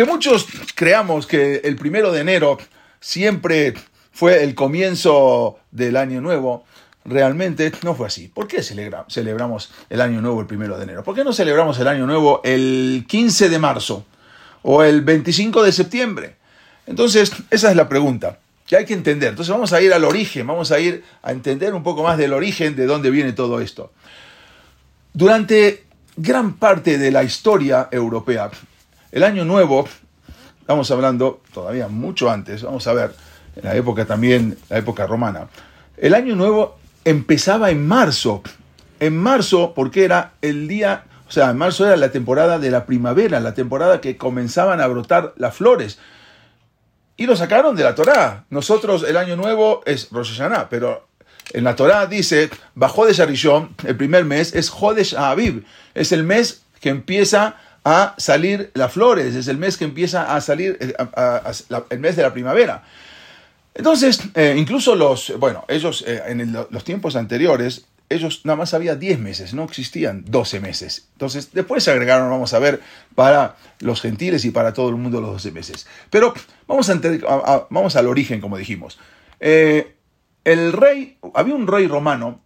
Que muchos creamos que el primero de enero siempre fue el comienzo del año nuevo, realmente no fue así. ¿Por qué celebramos el año nuevo el primero de enero? ¿Por qué no celebramos el año nuevo el 15 de marzo o el 25 de septiembre? Entonces, esa es la pregunta que hay que entender. Entonces vamos a ir al origen, vamos a ir a entender un poco más del origen de dónde viene todo esto. Durante gran parte de la historia europea, el año nuevo, estamos hablando todavía mucho antes, vamos a ver, en la época también, la época romana, el año nuevo empezaba en marzo, en marzo porque era el día, o sea, en marzo era la temporada de la primavera, la temporada que comenzaban a brotar las flores. Y lo sacaron de la Torá. Nosotros el año nuevo es Rosh Hashanah, pero en la Torá dice, bajo de Sharishon, el primer mes es Jodesh Aviv, es el mes que empieza a salir las flores, es el mes que empieza a salir eh, el mes de la primavera. Entonces, eh, incluso los, bueno, ellos eh, en los tiempos anteriores, ellos nada más había 10 meses, no existían 12 meses. Entonces, después se agregaron, vamos a ver, para los gentiles y para todo el mundo los 12 meses. Pero vamos, a, vamos al origen, como dijimos. El rey, había un rey romano,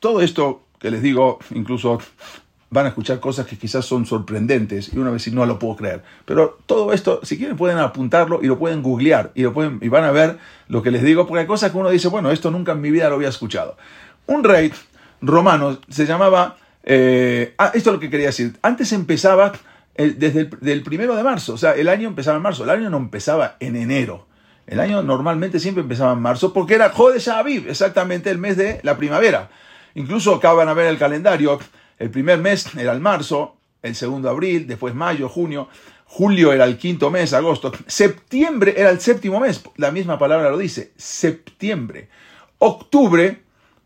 todo esto que les digo, incluso van a escuchar cosas que quizás son sorprendentes y una vez no lo puedo creer. Pero todo esto, si quieren, pueden apuntarlo y lo pueden googlear y, lo pueden, y van a ver lo que les digo, porque hay cosas que uno dice, bueno, esto nunca en mi vida lo había escuchado. Un rey romano se llamaba, eh, ah, esto es lo que quería decir, antes empezaba desde el primero de marzo, o sea, el año empezaba en marzo, el año no empezaba en enero. El año normalmente siempre empezaba en marzo porque era Jodesh Aviv, exactamente el mes de la primavera. Incluso acaban a ver el calendario el primer mes era el marzo, el segundo abril, después mayo, junio, julio era el quinto mes, agosto, septiembre era el séptimo mes, la misma palabra lo dice, septiembre. Octubre,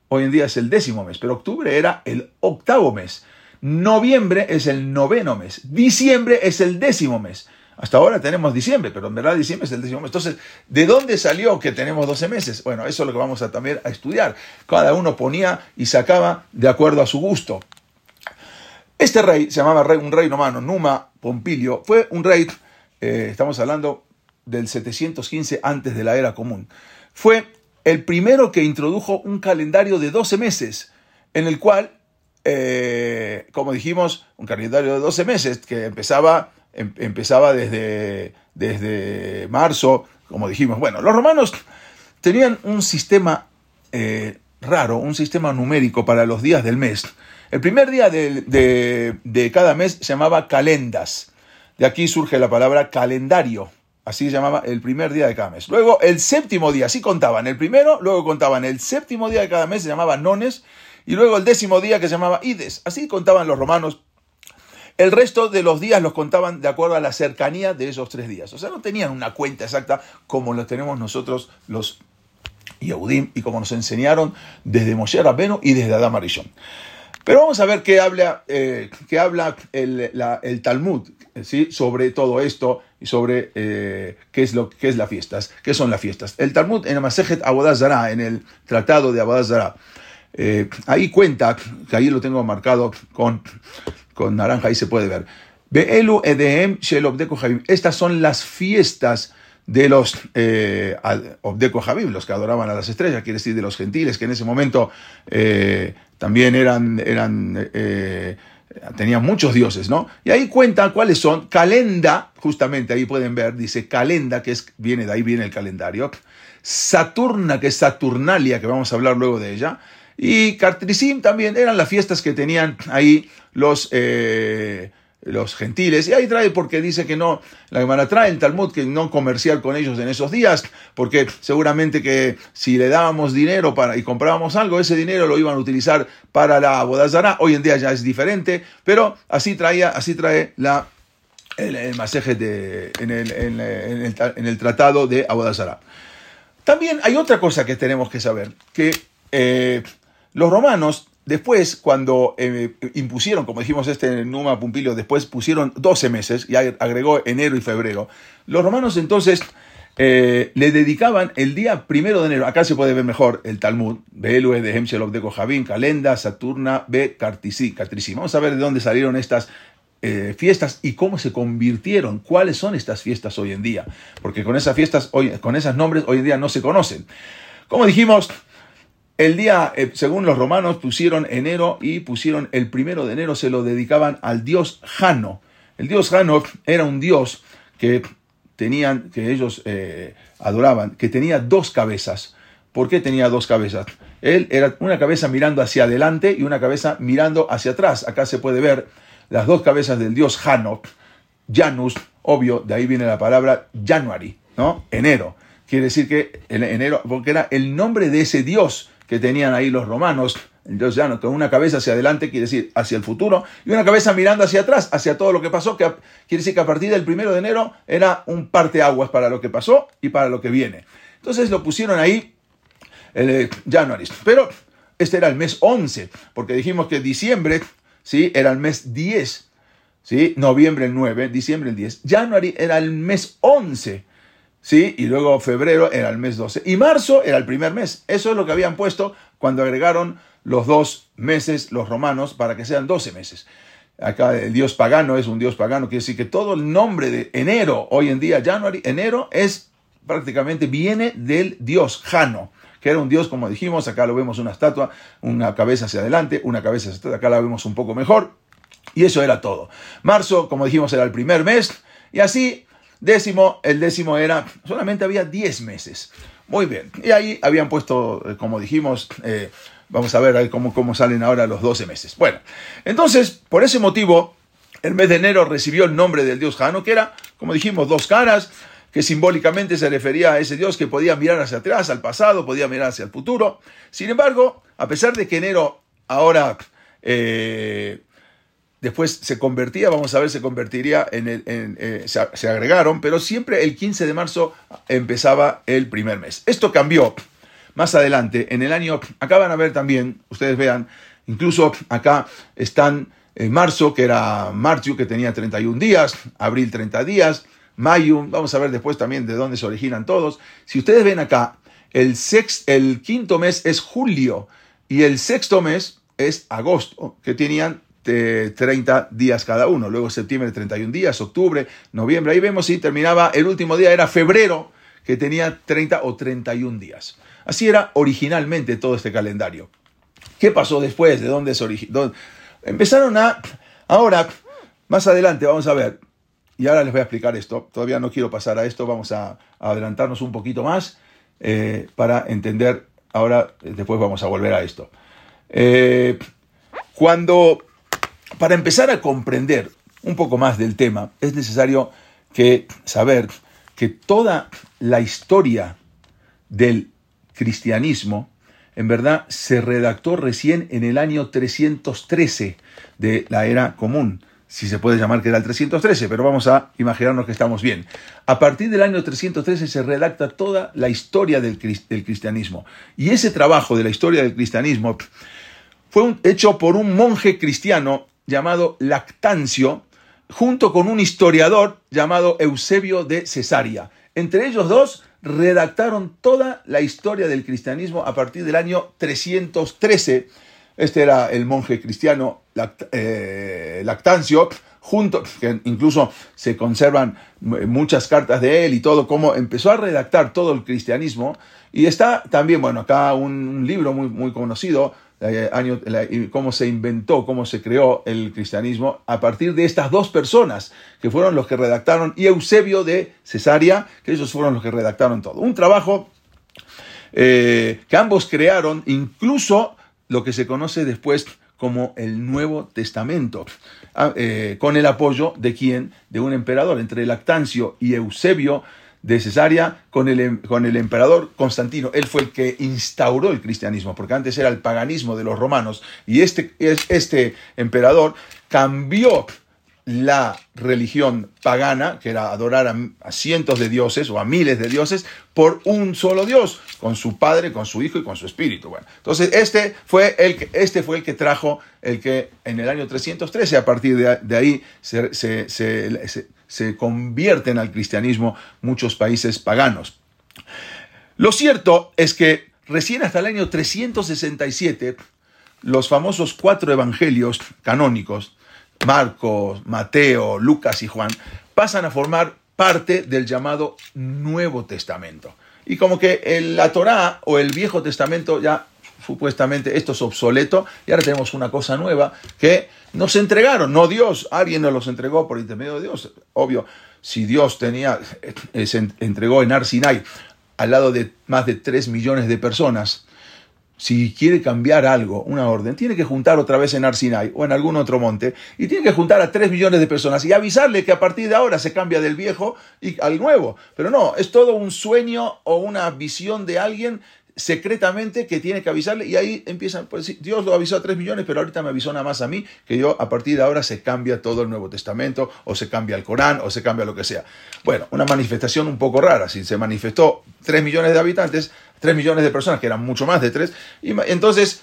hoy en día es el décimo mes, pero octubre era el octavo mes. Noviembre es el noveno mes. Diciembre es el décimo mes. Hasta ahora tenemos diciembre, pero en verdad diciembre es el décimo mes. Entonces, ¿de dónde salió que tenemos 12 meses? Bueno, eso es lo que vamos a también a estudiar. Cada uno ponía y sacaba de acuerdo a su gusto. Este rey, se llamaba rey, un rey romano, Numa Pompilio, fue un rey, eh, estamos hablando del 715 antes de la era común. Fue el primero que introdujo un calendario de 12 meses, en el cual, eh, como dijimos, un calendario de 12 meses que empezaba, em, empezaba desde, desde marzo, como dijimos. Bueno, los romanos tenían un sistema eh, raro, un sistema numérico para los días del mes el primer día de, cada mes se llamaba calendas. De aquí surge la palabra calendario. Así se llamaba el primer día de cada mes. Luego el séptimo día, así contaban. El primero, luego contaban el séptimo día de cada mes, se llamaba nones. Y luego el décimo día que se llamaba ides. Así contaban los romanos. El resto de los días los contaban de acuerdo a la cercanía de esos tres días. O sea, no tenían una cuenta exacta como lo tenemos nosotros los Yehudim y como nos enseñaron desde Moshe Rabbeinu y desde Adam Arishon. Pero vamos a ver qué habla, eh, habla el, Talmud ¿sí? sobre todo esto y sobre eh, qué, es lo, qué es fiestas, qué son las fiestas. El Talmud en el Masejet Abodazara, en el tratado de Abodazara, eh, ahí cuenta, que ahí lo tengo marcado con, con naranja, ahí se puede ver. Edehem Estas son las fiestas de los eh, Obdeco los que adoraban a las estrellas, quiere decir de los gentiles, que en ese momento eh, también eran, eran eh, tenían muchos dioses, ¿no? Y ahí cuenta cuáles son. Calenda, justamente ahí pueden ver, dice Calenda, que es, viene de ahí viene el calendario. Saturna, que es Saturnalia, que vamos a hablar luego de ella. Y Cartrisim también eran las fiestas que tenían ahí los, eh, los gentiles. Y ahí trae porque dice que no, la Gemara trae el Talmud que no comerciar con ellos en esos días, porque seguramente que si le dábamos dinero para y comprábamos algo, ese dinero lo iban a utilizar para la bodazara. Hoy en día ya es diferente, pero así traía, así trae la el, el de, en, el, en, el, en, el, tratado de Abodazara. También hay otra cosa que tenemos que saber, que eh, los romanos Después, cuando eh, impusieron, como dijimos este Numa Pumpilio, después pusieron 12 meses y agregó enero y febrero. Los romanos entonces eh, le dedicaban el día primero de enero, acá se puede ver mejor el Talmud, Belue de of de Kohabin, Calenda, Saturna, B, Cartisi, Vamos a ver de dónde salieron estas eh, fiestas y cómo se convirtieron, cuáles son estas fiestas hoy en día, porque con esas fiestas, hoy, con esos nombres hoy en día no se conocen. Como dijimos, el día, eh, según los romanos, pusieron enero y pusieron el primero de enero, se lo dedicaban al dios Jano. El dios Jano era un dios que tenían, que ellos eh, adoraban, que tenía dos cabezas. ¿Por qué tenía dos cabezas? Él era una cabeza mirando hacia adelante y una cabeza mirando hacia atrás. Acá se puede ver las dos cabezas del dios Jano, Janus, obvio, de ahí viene la palabra January, ¿no? Enero. Quiere decir que en enero, porque era el nombre de ese dios que tenían ahí los romanos, el dios Janus, con una cabeza hacia adelante, quiere decir hacia el futuro, y una cabeza mirando hacia atrás, hacia todo lo que pasó, que quiere decir que a partir del primero de enero era un parteaguas para lo que pasó y para lo que viene. Entonces lo pusieron ahí, el eh, January. Pero este era el mes 11, porque dijimos que diciembre ¿sí? Era el mes 10, ¿sí? Noviembre el 9, diciembre el 10. January era el mes 11, ¿sí? Y luego febrero era el mes 12. Y marzo era el primer mes. Eso es lo que habían puesto cuando agregaron los dos meses los romanos para que sean 12 meses. Acá el dios pagano es un dios pagano, quiere decir que todo el nombre de enero, hoy en día, January, enero, es prácticamente viene del dios Jano que era un dios, como dijimos, acá lo vemos una estatua, una cabeza hacia adelante, una cabeza hacia atrás, acá la vemos un poco mejor, y eso era todo. Marzo, como dijimos, era el primer mes, y así, décimo, el décimo era, solamente había 10 meses. Muy bien, y ahí habían puesto, eh, como dijimos, eh, vamos a ver cómo, cómo salen ahora los 12 meses. Bueno, entonces, por ese motivo, el mes de enero recibió el nombre del dios Jano, que era, como dijimos, dos caras, que simbólicamente se refería a ese Dios que podía mirar hacia atrás, al pasado, podía mirar hacia el futuro. Sin embargo, a pesar de que enero ahora eh, después se convertía, vamos a ver, se convertiría en, el, eh, se, agregaron, pero siempre el 15 de marzo empezaba el primer mes. Esto cambió más adelante, en el año, acá van a ver también, ustedes vean, incluso acá están en marzo, que era marzo, que tenía 31 días, abril 30 días, Mayum, vamos a ver después también de dónde se originan todos. Si ustedes ven acá, el, el quinto mes es julio y el sexto mes es agosto, que tenían 30 eh, días cada uno. Luego septiembre 31 días, octubre, noviembre. Ahí vemos si terminaba, el último día era febrero, que tenía 30 o 31 días. Así era originalmente todo este calendario. ¿Qué pasó después? ¿De dónde se originó? Empezaron a... Ahora, más adelante vamos a ver, y ahora les voy a explicar esto. Todavía no quiero pasar a esto, vamos a, adelantarnos un poquito más eh, para entender. Ahora, después vamos a volver a esto. Eh, cuando, para empezar a comprender un poco más del tema, es necesario que saber que toda la historia del cristianismo, en verdad, se redactó recién en el año 313 de la era común si se puede llamar que era el 313, pero vamos a imaginarnos que estamos bien. A partir del año 313 se redacta toda la historia del, cristianismo. Y ese trabajo de la historia del cristianismo fue hecho por un monje cristiano llamado Lactancio, junto con un historiador llamado Eusebio de Cesarea. Entre ellos dos redactaron toda la historia del cristianismo a partir del año 313 este era el monje cristiano eh, Lactancio, junto, que incluso se conservan muchas cartas de él y todo, cómo empezó a redactar todo el cristianismo. Y está también, bueno, acá un libro muy, muy conocido, eh, cómo se inventó, cómo se creó el cristianismo a partir de estas dos personas, que fueron los que redactaron, y Eusebio de Cesarea, que ellos fueron los que redactaron todo. Un trabajo eh, que ambos crearon, incluso lo que se conoce después como el Nuevo Testamento, ah, eh, con el apoyo de quién? De un emperador, entre Lactancio y Eusebio de Cesarea, con el, em, con el emperador Constantino. Él fue el que instauró el cristianismo, porque antes era el paganismo de los romanos, y este, este emperador cambió la religión pagana, que era adorar a, cientos de dioses o a miles de dioses, por un solo Dios, con su Padre, con su Hijo y con su Espíritu. Bueno, entonces este fue el que, este fue el que trajo, el que en el año 313, a partir de, ahí, se, se, se, se convierten al cristianismo muchos países paganos. Lo cierto es que recién hasta el año 367, los famosos cuatro evangelios canónicos, Marcos, Mateo, Lucas y Juan, pasan a formar parte del llamado Nuevo Testamento. Y como que la Torá o el Viejo Testamento ya supuestamente esto es obsoleto y ahora tenemos una cosa nueva que nos entregaron, no Dios, alguien nos los entregó por intermedio de Dios. Obvio, si Dios tenía, eh, se entregó en Arsinai al lado de más de 3 millones de personas, si quiere cambiar algo, una orden, tiene que juntar otra vez en Arsinai o en algún otro monte y tiene que juntar a 3 millones de personas y avisarle que a partir de ahora se cambia del viejo y al nuevo. Pero no, es todo un sueño o una visión de alguien secretamente que tiene que avisarle y ahí empiezan, pues Dios lo avisó a 3 millones, pero ahorita me avisó nada más a mí, que yo a partir de ahora se cambia todo el Nuevo Testamento, o se cambia el Corán, o se cambia lo que sea. Bueno, una manifestación un poco rara, si se manifestó 3 millones de habitantes, 3 millones de personas, que eran mucho más de 3, y entonces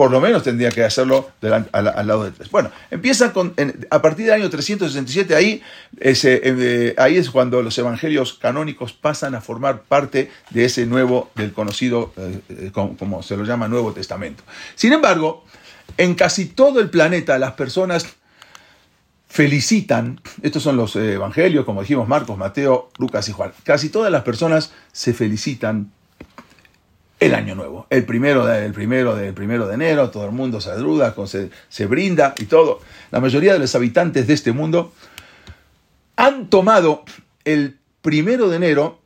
por lo menos tendría que hacerlo al, lado de tres. Bueno, empieza con, a partir del año 367, ahí, eh, ahí es cuando los evangelios canónicos pasan a formar parte de ese nuevo, del conocido, eh, eh, como, se lo llama, Nuevo Testamento. Sin embargo, en casi todo el planeta las personas felicitan, estos son los evangelios, como dijimos Marcos, Mateo, Lucas y Juan, casi todas las personas se felicitan el año nuevo, el primero, del primero, del primero de enero, todo el mundo se se, se brinda y todo. La mayoría de los habitantes de este mundo han tomado el primero de enero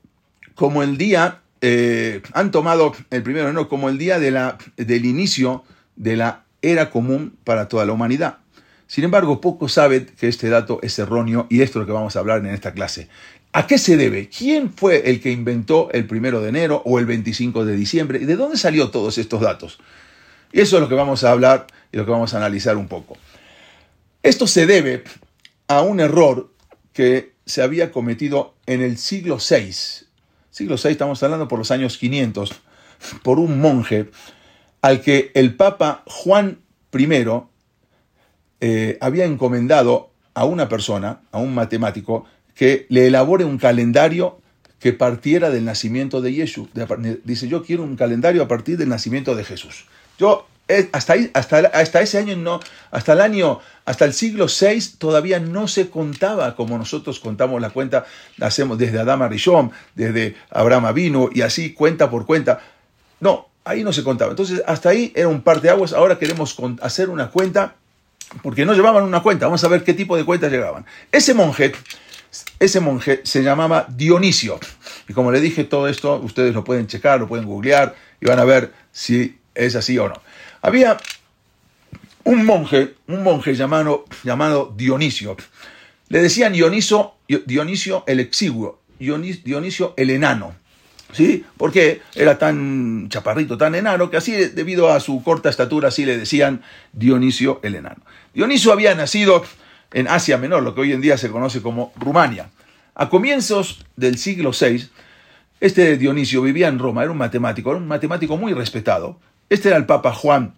como el día, eh, han tomado el primero de enero como el día de la, del inicio de la era común para toda la humanidad. Sin embargo, pocos saben que este dato es erróneo y esto es lo que vamos a hablar en esta clase. ¿A qué se debe? ¿Quién fue el que inventó el primero de enero o el 25 de diciembre? ¿Y de dónde salió todos estos datos? Y eso es lo que vamos a hablar y lo que vamos a analizar un poco. Esto se debe a un error que se había cometido en el siglo VI. Siglo VI estamos hablando por los años 500, por un monje al que el Papa Juan I eh, había encomendado a una persona, a un matemático, que le elabore un calendario que partiera del nacimiento de Yeshua. Dice, yo quiero un calendario a partir del nacimiento de Jesús. Yo eh, hasta, ahí, hasta, hasta ese año no, hasta el año, hasta el siglo VI todavía no se contaba como nosotros contamos la cuenta, hacemos desde Adama Rishon, desde Abraham vino y así cuenta por cuenta. No, ahí no se contaba. Entonces hasta ahí era un par de aguas, ahora queremos hacer una cuenta porque no llevaban una cuenta, vamos a ver qué tipo de cuentas llegaban. Ese monje ese monje se llamaba Dionisio. Y como le dije, todo esto ustedes lo pueden checar, lo pueden googlear y van a ver si es así o no. Había un monje, un monje llamado, llamado Dionisio. Le decían Dioniso, Dionisio el exiguo, Dionisio el enano. ¿Sí? Porque era tan chaparrito, tan enano, que así, debido a su corta estatura, así le decían Dionisio el enano. Dionisio había nacido en Asia Menor, lo que hoy en día se conoce como Rumania. A comienzos del siglo VI, este Dionisio vivía en Roma, era un matemático, era un matemático muy respetado. Este era el Papa Juan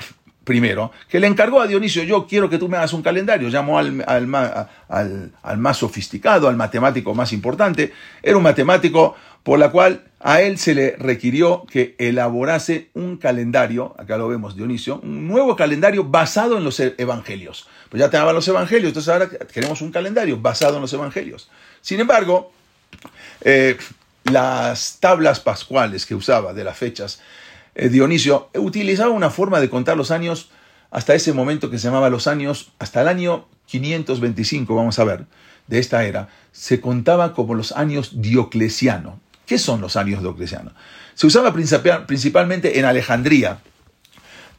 I, que le encargó a Dionisio, yo quiero que tú me hagas un calendario. Llamó al, al, más sofisticado, al matemático más importante. Era un matemático por la cual a él se le requirió que elaborase un calendario, acá lo vemos Dionisio, un nuevo calendario basado en los evangelios. Pues ya tenían los evangelios, entonces ahora queremos un calendario basado en los evangelios. Sin embargo, eh, las tablas pascuales que usaba de las fechas, eh, Dionisio utilizaba una forma de contar los años hasta ese momento que se llamaba los años, hasta el año 525, vamos a ver, de esta era, se contaba como los años dioclesiano. ¿Qué son los años dioclesianos? Se usaba principalmente en Alejandría,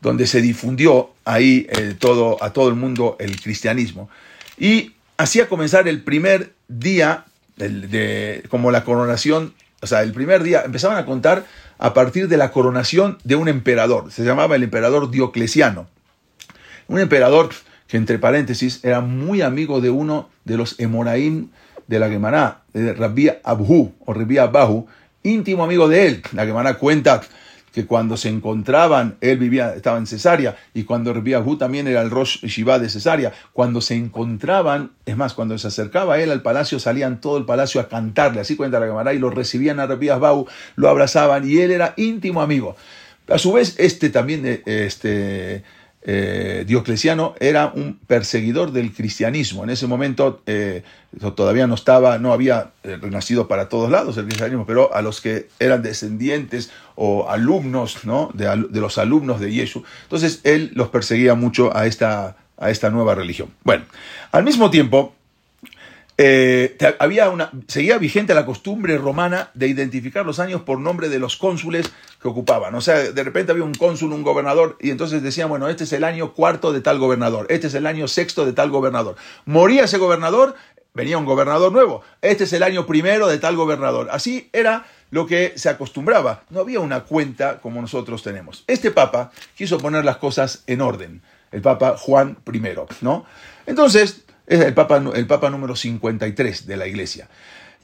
donde se difundió ahí eh, todo, a todo el mundo el cristianismo. Y hacía comenzar el primer día, como la coronación, o sea, el primer día, empezaban a contar a partir de la coronación de un emperador. Se llamaba el emperador Dioclesiano. Un emperador que, entre paréntesis, era muy amigo de uno de los Emoraín de la Gemara, de Rabbi Abhu o Rabbi Abahu, íntimo amigo de él. La Gemara cuenta que cuando se encontraban, él vivía, estaba en Cesarea, y cuando Rabbi Abu también era el Rosh Shiva de Cesarea, cuando se encontraban, es más, cuando se acercaba él al palacio, salían todo el palacio a cantarle, así cuenta la Gemara, y lo recibían a Rabbi Abu, lo abrazaban, y él era íntimo amigo. A su vez, este también, este, eh, Diocleciano era un perseguidor del cristianismo. En ese momento eh, todavía no estaba, no había eh, renacido para todos lados el cristianismo, pero a los que eran descendientes o alumnos ¿no? de, los alumnos de Yeshua, entonces él los perseguía mucho a esta, a esta nueva religión. Bueno, al mismo tiempo, eh, había una, seguía vigente la costumbre romana de identificar los años por nombre de los cónsules que ocupaban. O sea, de repente había un cónsul, un gobernador, y entonces decían, bueno, este es el año cuarto de tal gobernador, este es el año sexto de tal gobernador. Moría ese gobernador, venía un gobernador nuevo, este es el año primero de tal gobernador. Así era lo que se acostumbraba. No había una cuenta como nosotros tenemos. Este papa quiso poner las cosas en orden, el papa Juan I, ¿no? Entonces, es el Papa, el Papa número 53 de la Iglesia.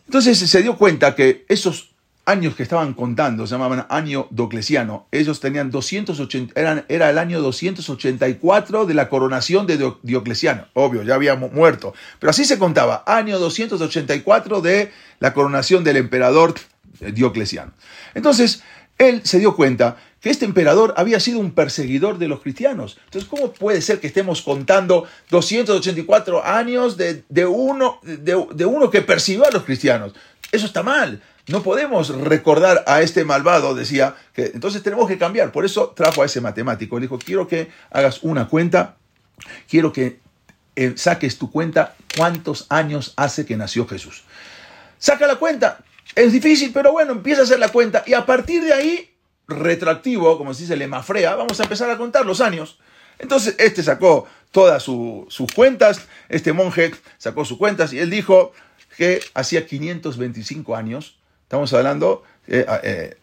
Entonces se dio cuenta que esos años que estaban contando, se llamaban año doclesiano, ellos tenían 280, eran, era el año 284 de la coronación de Diocleciano, obvio, ya había muerto, pero así se contaba, año 284 de la coronación del emperador Diocleciano. Entonces, él se dio cuenta que este emperador había sido un perseguidor de los cristianos. Entonces, ¿cómo puede ser que estemos contando 284 años de, uno, de, uno que persiguió a los cristianos? Eso está mal. No podemos recordar a este malvado, decía, que entonces tenemos que cambiar. Por eso trajo a ese matemático. Le dijo, quiero que hagas una cuenta, quiero que eh, saques tu cuenta cuántos años hace que nació Jesús. Saca la cuenta. Es difícil, pero bueno, empieza a hacer la cuenta y a partir de ahí retroactivo, como se dice, le mafrea, vamos a empezar a contar los años. Entonces, este sacó todas sus cuentas, este monje sacó sus cuentas y él dijo que hacía 525 años, estamos hablando eh, eh,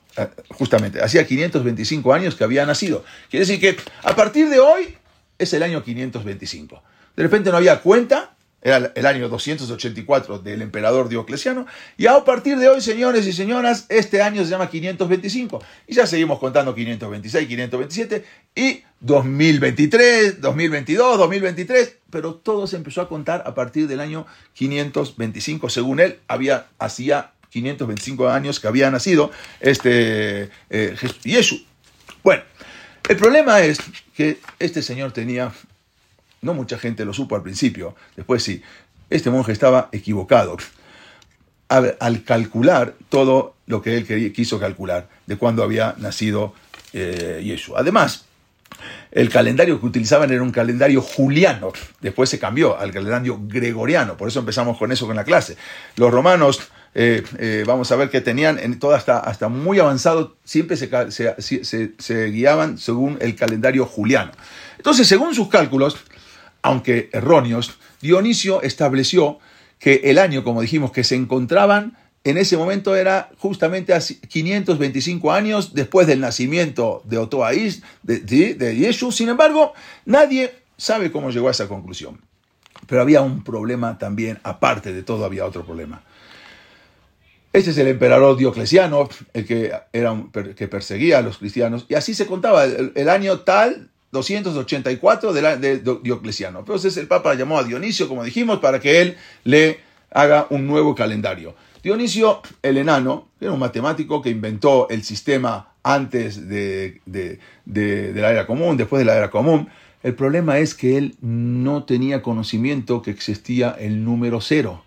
justamente, hacía 525 años que había nacido. Quiere decir que a partir de hoy es el año 525. De repente no había cuenta, era el año 284 del emperador Diocleciano, y a partir de hoy, señores y señoras, este año se llama 525, y ya seguimos contando 526, 527, y 2023, 2022, 2023, pero todo se empezó a contar a partir del año 525, según él, había, hacía 525 años que había nacido este eh, Jesús. Bueno, el problema es que este señor tenía no mucha gente lo supo al principio, después sí. Este monje estaba equivocado al, calcular todo lo que él quiso calcular de cuándo había nacido eh, Yeshua. Además, el calendario que utilizaban era un calendario juliano, después se cambió al calendario gregoriano, por eso empezamos con eso con la clase. Los romanos, eh, eh, vamos a ver que tenían, en todo hasta, hasta muy avanzado, siempre se, se guiaban según el calendario juliano. Entonces, según sus cálculos, aunque erróneos, Dionisio estableció que el año, como dijimos, que se encontraban en ese momento era justamente a 525 años después del nacimiento de Otoaís, de, de. Sin embargo, nadie sabe cómo llegó a esa conclusión. Pero había un problema también, aparte de todo, había otro problema. Este es el emperador Diocleciano, el que, era que perseguía a los cristianos, y así se contaba el año tal 284 de, de Diocleciano. Entonces el Papa llamó a Dionisio, como dijimos, para que él le haga un nuevo calendario. Dionisio el enano era un matemático que inventó el sistema antes de, de, la era común, después de la era común. El problema es que él no tenía conocimiento que existía el número cero.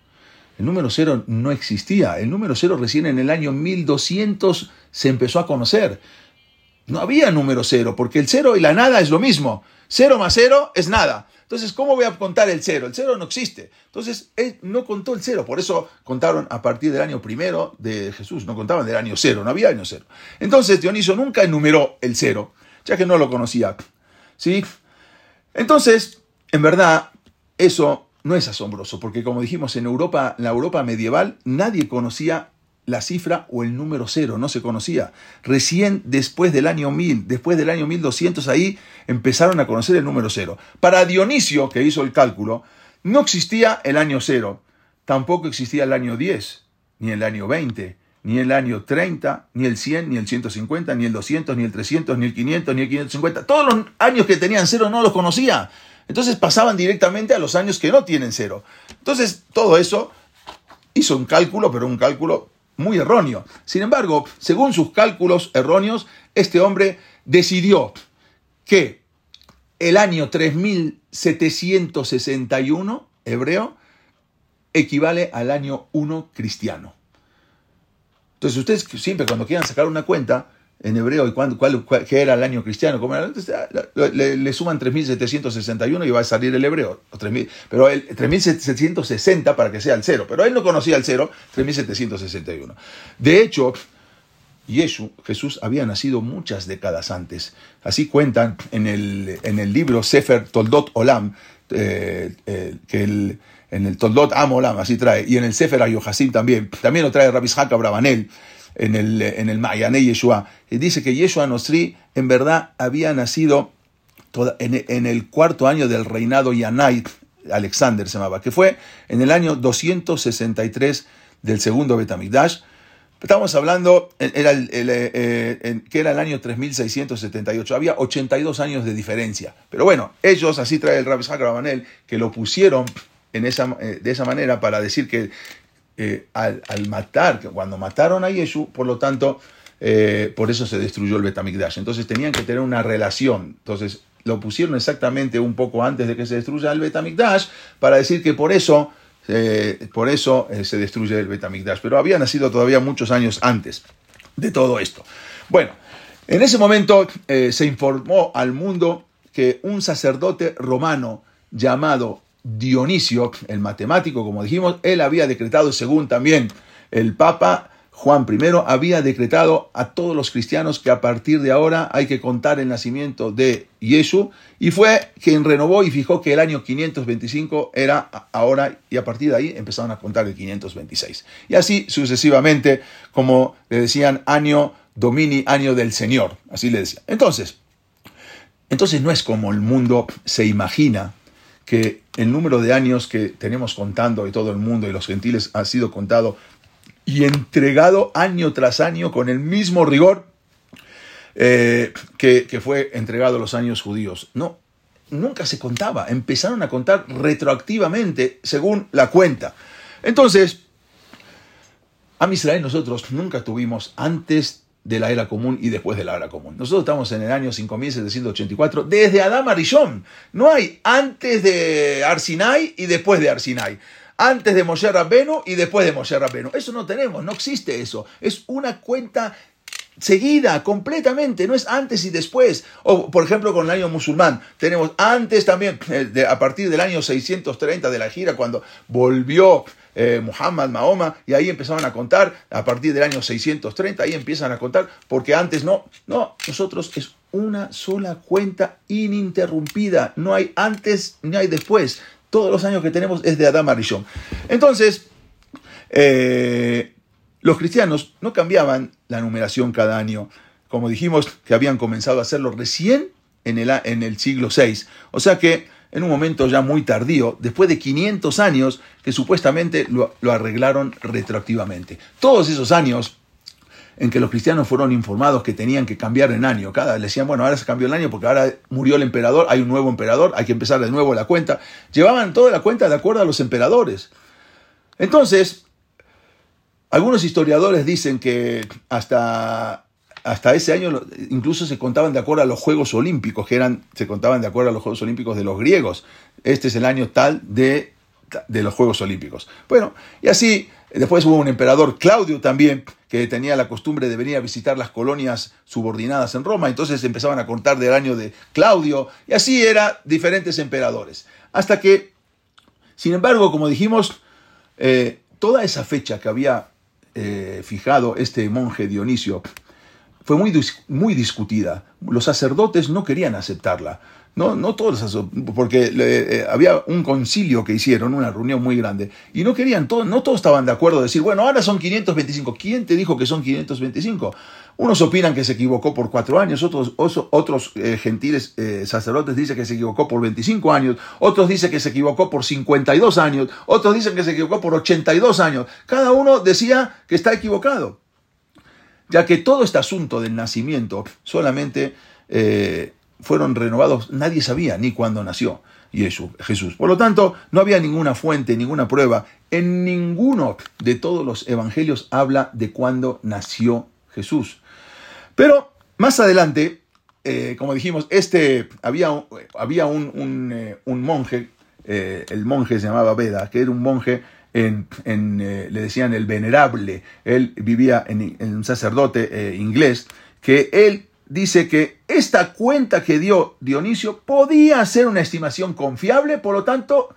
El número cero no existía. El número cero recién en el año 1200 se empezó a conocer. No había número cero, porque el cero y la nada es lo mismo. Cero más cero es nada. Entonces, ¿cómo voy a contar el cero? El cero no existe. Entonces, él no contó el cero. Por eso contaron a partir del año primero de Jesús. No contaban del año cero. No había año cero. Entonces, Dioniso nunca enumeró el cero, ya que no lo conocía. ¿Sí? Entonces, en verdad, eso no es asombroso, porque como dijimos, en Europa, en la Europa medieval, nadie conocía la cifra o el número cero, no se conocía. Recién después del año 1000, después del año 1200, ahí empezaron a conocer el número cero. Para Dionisio, que hizo el cálculo, no existía el año cero, tampoco existía el año 10, ni el año 20, ni el año 30, ni el 100, ni el 150, ni el 200, ni el 300, ni el 500, ni el 550. Todos los años que tenían cero no los conocía. Entonces pasaban directamente a los años que no tienen cero. Entonces todo eso hizo un cálculo, pero un cálculo muy erróneo. Sin embargo, según sus cálculos erróneos, este hombre decidió que el año 3761 hebreo equivale al año 1 cristiano. Entonces ustedes siempre cuando quieran sacar una cuenta en hebreo y cuál, qué era el año cristiano, ¿cómo era? le, suman 3761 y va a salir el hebreo. pero el 3760 para que sea el cero. Pero él no conocía el cero, 3761. De hecho, Jesús, había nacido muchas décadas antes. Así cuentan en el, en el libro Sefer Toldot Olam, eh, eh, que en el Toldot Am Olam, así trae, y en el Sefer Ayohasim también, también lo trae Rabbi Haka Brabanel, en el, en el Mayane Yeshua, y dice que Yeshua Nostri en verdad había nacido en, el cuarto año del reinado Yanai, Alexander se llamaba, que fue en el año 263 del segundo Betamigdash, Estamos hablando, era el, eh, que era el año 3678, había 82 años de diferencia. Pero bueno, ellos, así trae el Rabbi Rabanel, que lo pusieron en esa, eh, de esa manera para decir que eh, al, matar, cuando mataron a Yeshu, por lo tanto, por eso se destruyó el Betamigdash. Entonces tenían que tener una relación. Entonces lo pusieron exactamente un poco antes de que se destruya el Betamigdash para decir que por eso eh, por eso eh, se destruye el Betamigdash. Pero había nacido todavía muchos años antes de todo esto. Bueno, en ese momento eh, se informó al mundo que un sacerdote romano llamado Dionisio, el matemático, como dijimos, él había decretado, según también el Papa, Juan I había decretado a todos los cristianos que a partir de ahora hay que contar el nacimiento de Jesús y fue quien renovó y fijó que el año 525 era ahora y a partir de ahí empezaron a contar el 526. Y así sucesivamente, como le decían, año domini, año del Señor, así le decían. Entonces, entonces no es como el mundo se imagina que el número de años que tenemos contando y todo el mundo y los gentiles ha sido contado y entregado año tras año con el mismo rigor eh, que, que, fue entregado a los años judíos. No, nunca se contaba, empezaron a contar retroactivamente según la cuenta. Entonces, a Israel nosotros nunca tuvimos antes de la era común y después de la era común. Nosotros estamos en el año 5784, desde Adam Arishon. No hay antes de Arsinai y después de Arsinai antes de Moshe Rabbenu y después de Moshe Rabbenu. Eso no tenemos, no existe eso. Es una cuenta seguida, completamente, no es antes y después. O, por ejemplo, con el año musulmán, tenemos antes también, eh, a partir del año 630 de la gira, cuando volvió eh, Muhammad, Mahoma, y ahí empezaron a contar, a partir del año 630, ahí empiezan a contar, porque antes no, no, nosotros es una sola cuenta ininterrumpida, no hay antes ni hay después todos los años que tenemos es de Adam Arishon. Entonces, eh, los cristianos no cambiaban la numeración cada año, como dijimos que habían comenzado a hacerlo recién en el, en el siglo VI. O sea que en un momento ya muy tardío, después de 500 años, que supuestamente lo, arreglaron retroactivamente. Todos esos años en que los cristianos fueron informados que tenían que cambiar en año. Cada le decían, bueno, ahora se cambió el año porque ahora murió el emperador, hay un nuevo emperador, hay que empezar de nuevo la cuenta. Llevaban toda la cuenta de acuerdo a los emperadores. Entonces, algunos historiadores dicen que hasta, hasta ese año incluso se contaban de acuerdo a los Juegos Olímpicos, que eran, se contaban de acuerdo a los Juegos Olímpicos de los griegos. Este es el año tal de, de los Juegos Olímpicos. Bueno, y así Después hubo un emperador Claudio también, que tenía la costumbre de venir a visitar las colonias subordinadas en Roma, entonces empezaban a contar del año de Claudio, y así eran diferentes emperadores. Hasta que, sin embargo, como dijimos, eh, toda esa fecha que había eh, fijado este monje Dionisio fue muy, muy discutida. Los sacerdotes no querían aceptarla. No, no todos, porque eh, había un concilio que hicieron, una reunión muy grande, y no querían, no todos estaban de acuerdo de decir, bueno, ahora son 525. ¿Quién te dijo que son 525? Unos opinan que se equivocó por cuatro años, otros, otros eh, gentiles eh, sacerdotes dicen que se equivocó por 25 años, otros dicen que se equivocó por 52 años, otros dicen que se equivocó por 82 años. Cada uno decía que está equivocado, ya que todo este asunto del nacimiento solamente fueron renovados, nadie sabía ni cuándo nació Jesús. Por lo tanto, no había ninguna fuente, ninguna prueba. En ninguno de todos los evangelios habla de cuándo nació Jesús. Pero más adelante, eh, como dijimos, este, había, había un, un, eh, un monje, eh, el monje se llamaba Veda, que era un monje, eh, le decían el venerable, él vivía en, en un sacerdote eh, inglés, que él dice que esta cuenta que dio Dionisio podía ser una estimación confiable, por lo tanto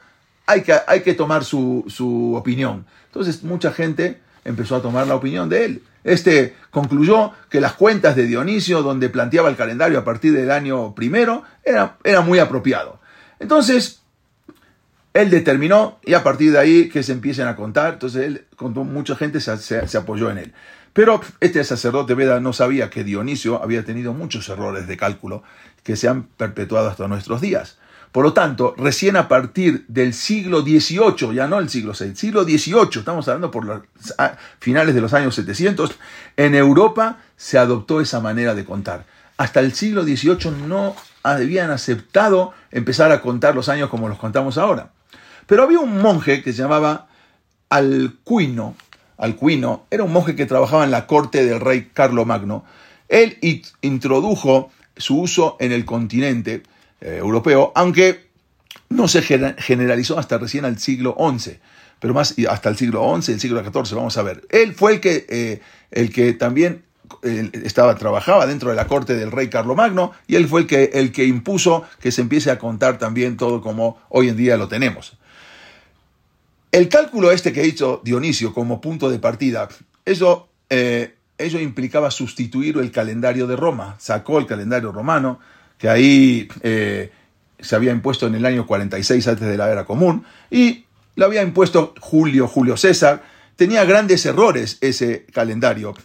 hay que, hay que tomar su, su opinión. Entonces mucha gente empezó a tomar la opinión de él. Este concluyó que las cuentas de Dionisio, donde planteaba el calendario a partir del año primero, era, era muy apropiado. Entonces, él determinó y a partir de ahí que se empiecen a contar, entonces él, contó, mucha gente se, apoyó en él. Pero este sacerdote Veda no sabía que Dionisio había tenido muchos errores de cálculo que se han perpetuado hasta nuestros días. Por lo tanto, recién a partir del siglo XVIII, ya no el siglo VI, siglo XVIII, estamos hablando por los finales de los años 700, en Europa se adoptó esa manera de contar. Hasta el siglo XVIII no habían aceptado empezar a contar los años como los contamos ahora. Pero había un monje que se llamaba Alcuino. Alcuino era un monje que trabajaba en la corte del rey Carlomagno. Él i- introdujo su uso en el continente eh, europeo, aunque no se gener- generalizó hasta recién al siglo XI, pero más hasta el siglo XI, el siglo XIV, vamos a ver. Él fue el que, eh, el que también estaba, trabajaba dentro de la corte del rey Carlomagno y él fue el que, el que impuso que se empiece a contar también todo como hoy en día lo tenemos. El cálculo este que hizo Dionisio como punto de partida, eso, eh, eso implicaba sustituir el calendario de Roma. Sacó el calendario romano, que ahí eh, se había impuesto en el año 46 antes de la era común, y lo había impuesto Julio, Julio César. Tenía grandes errores ese calendario.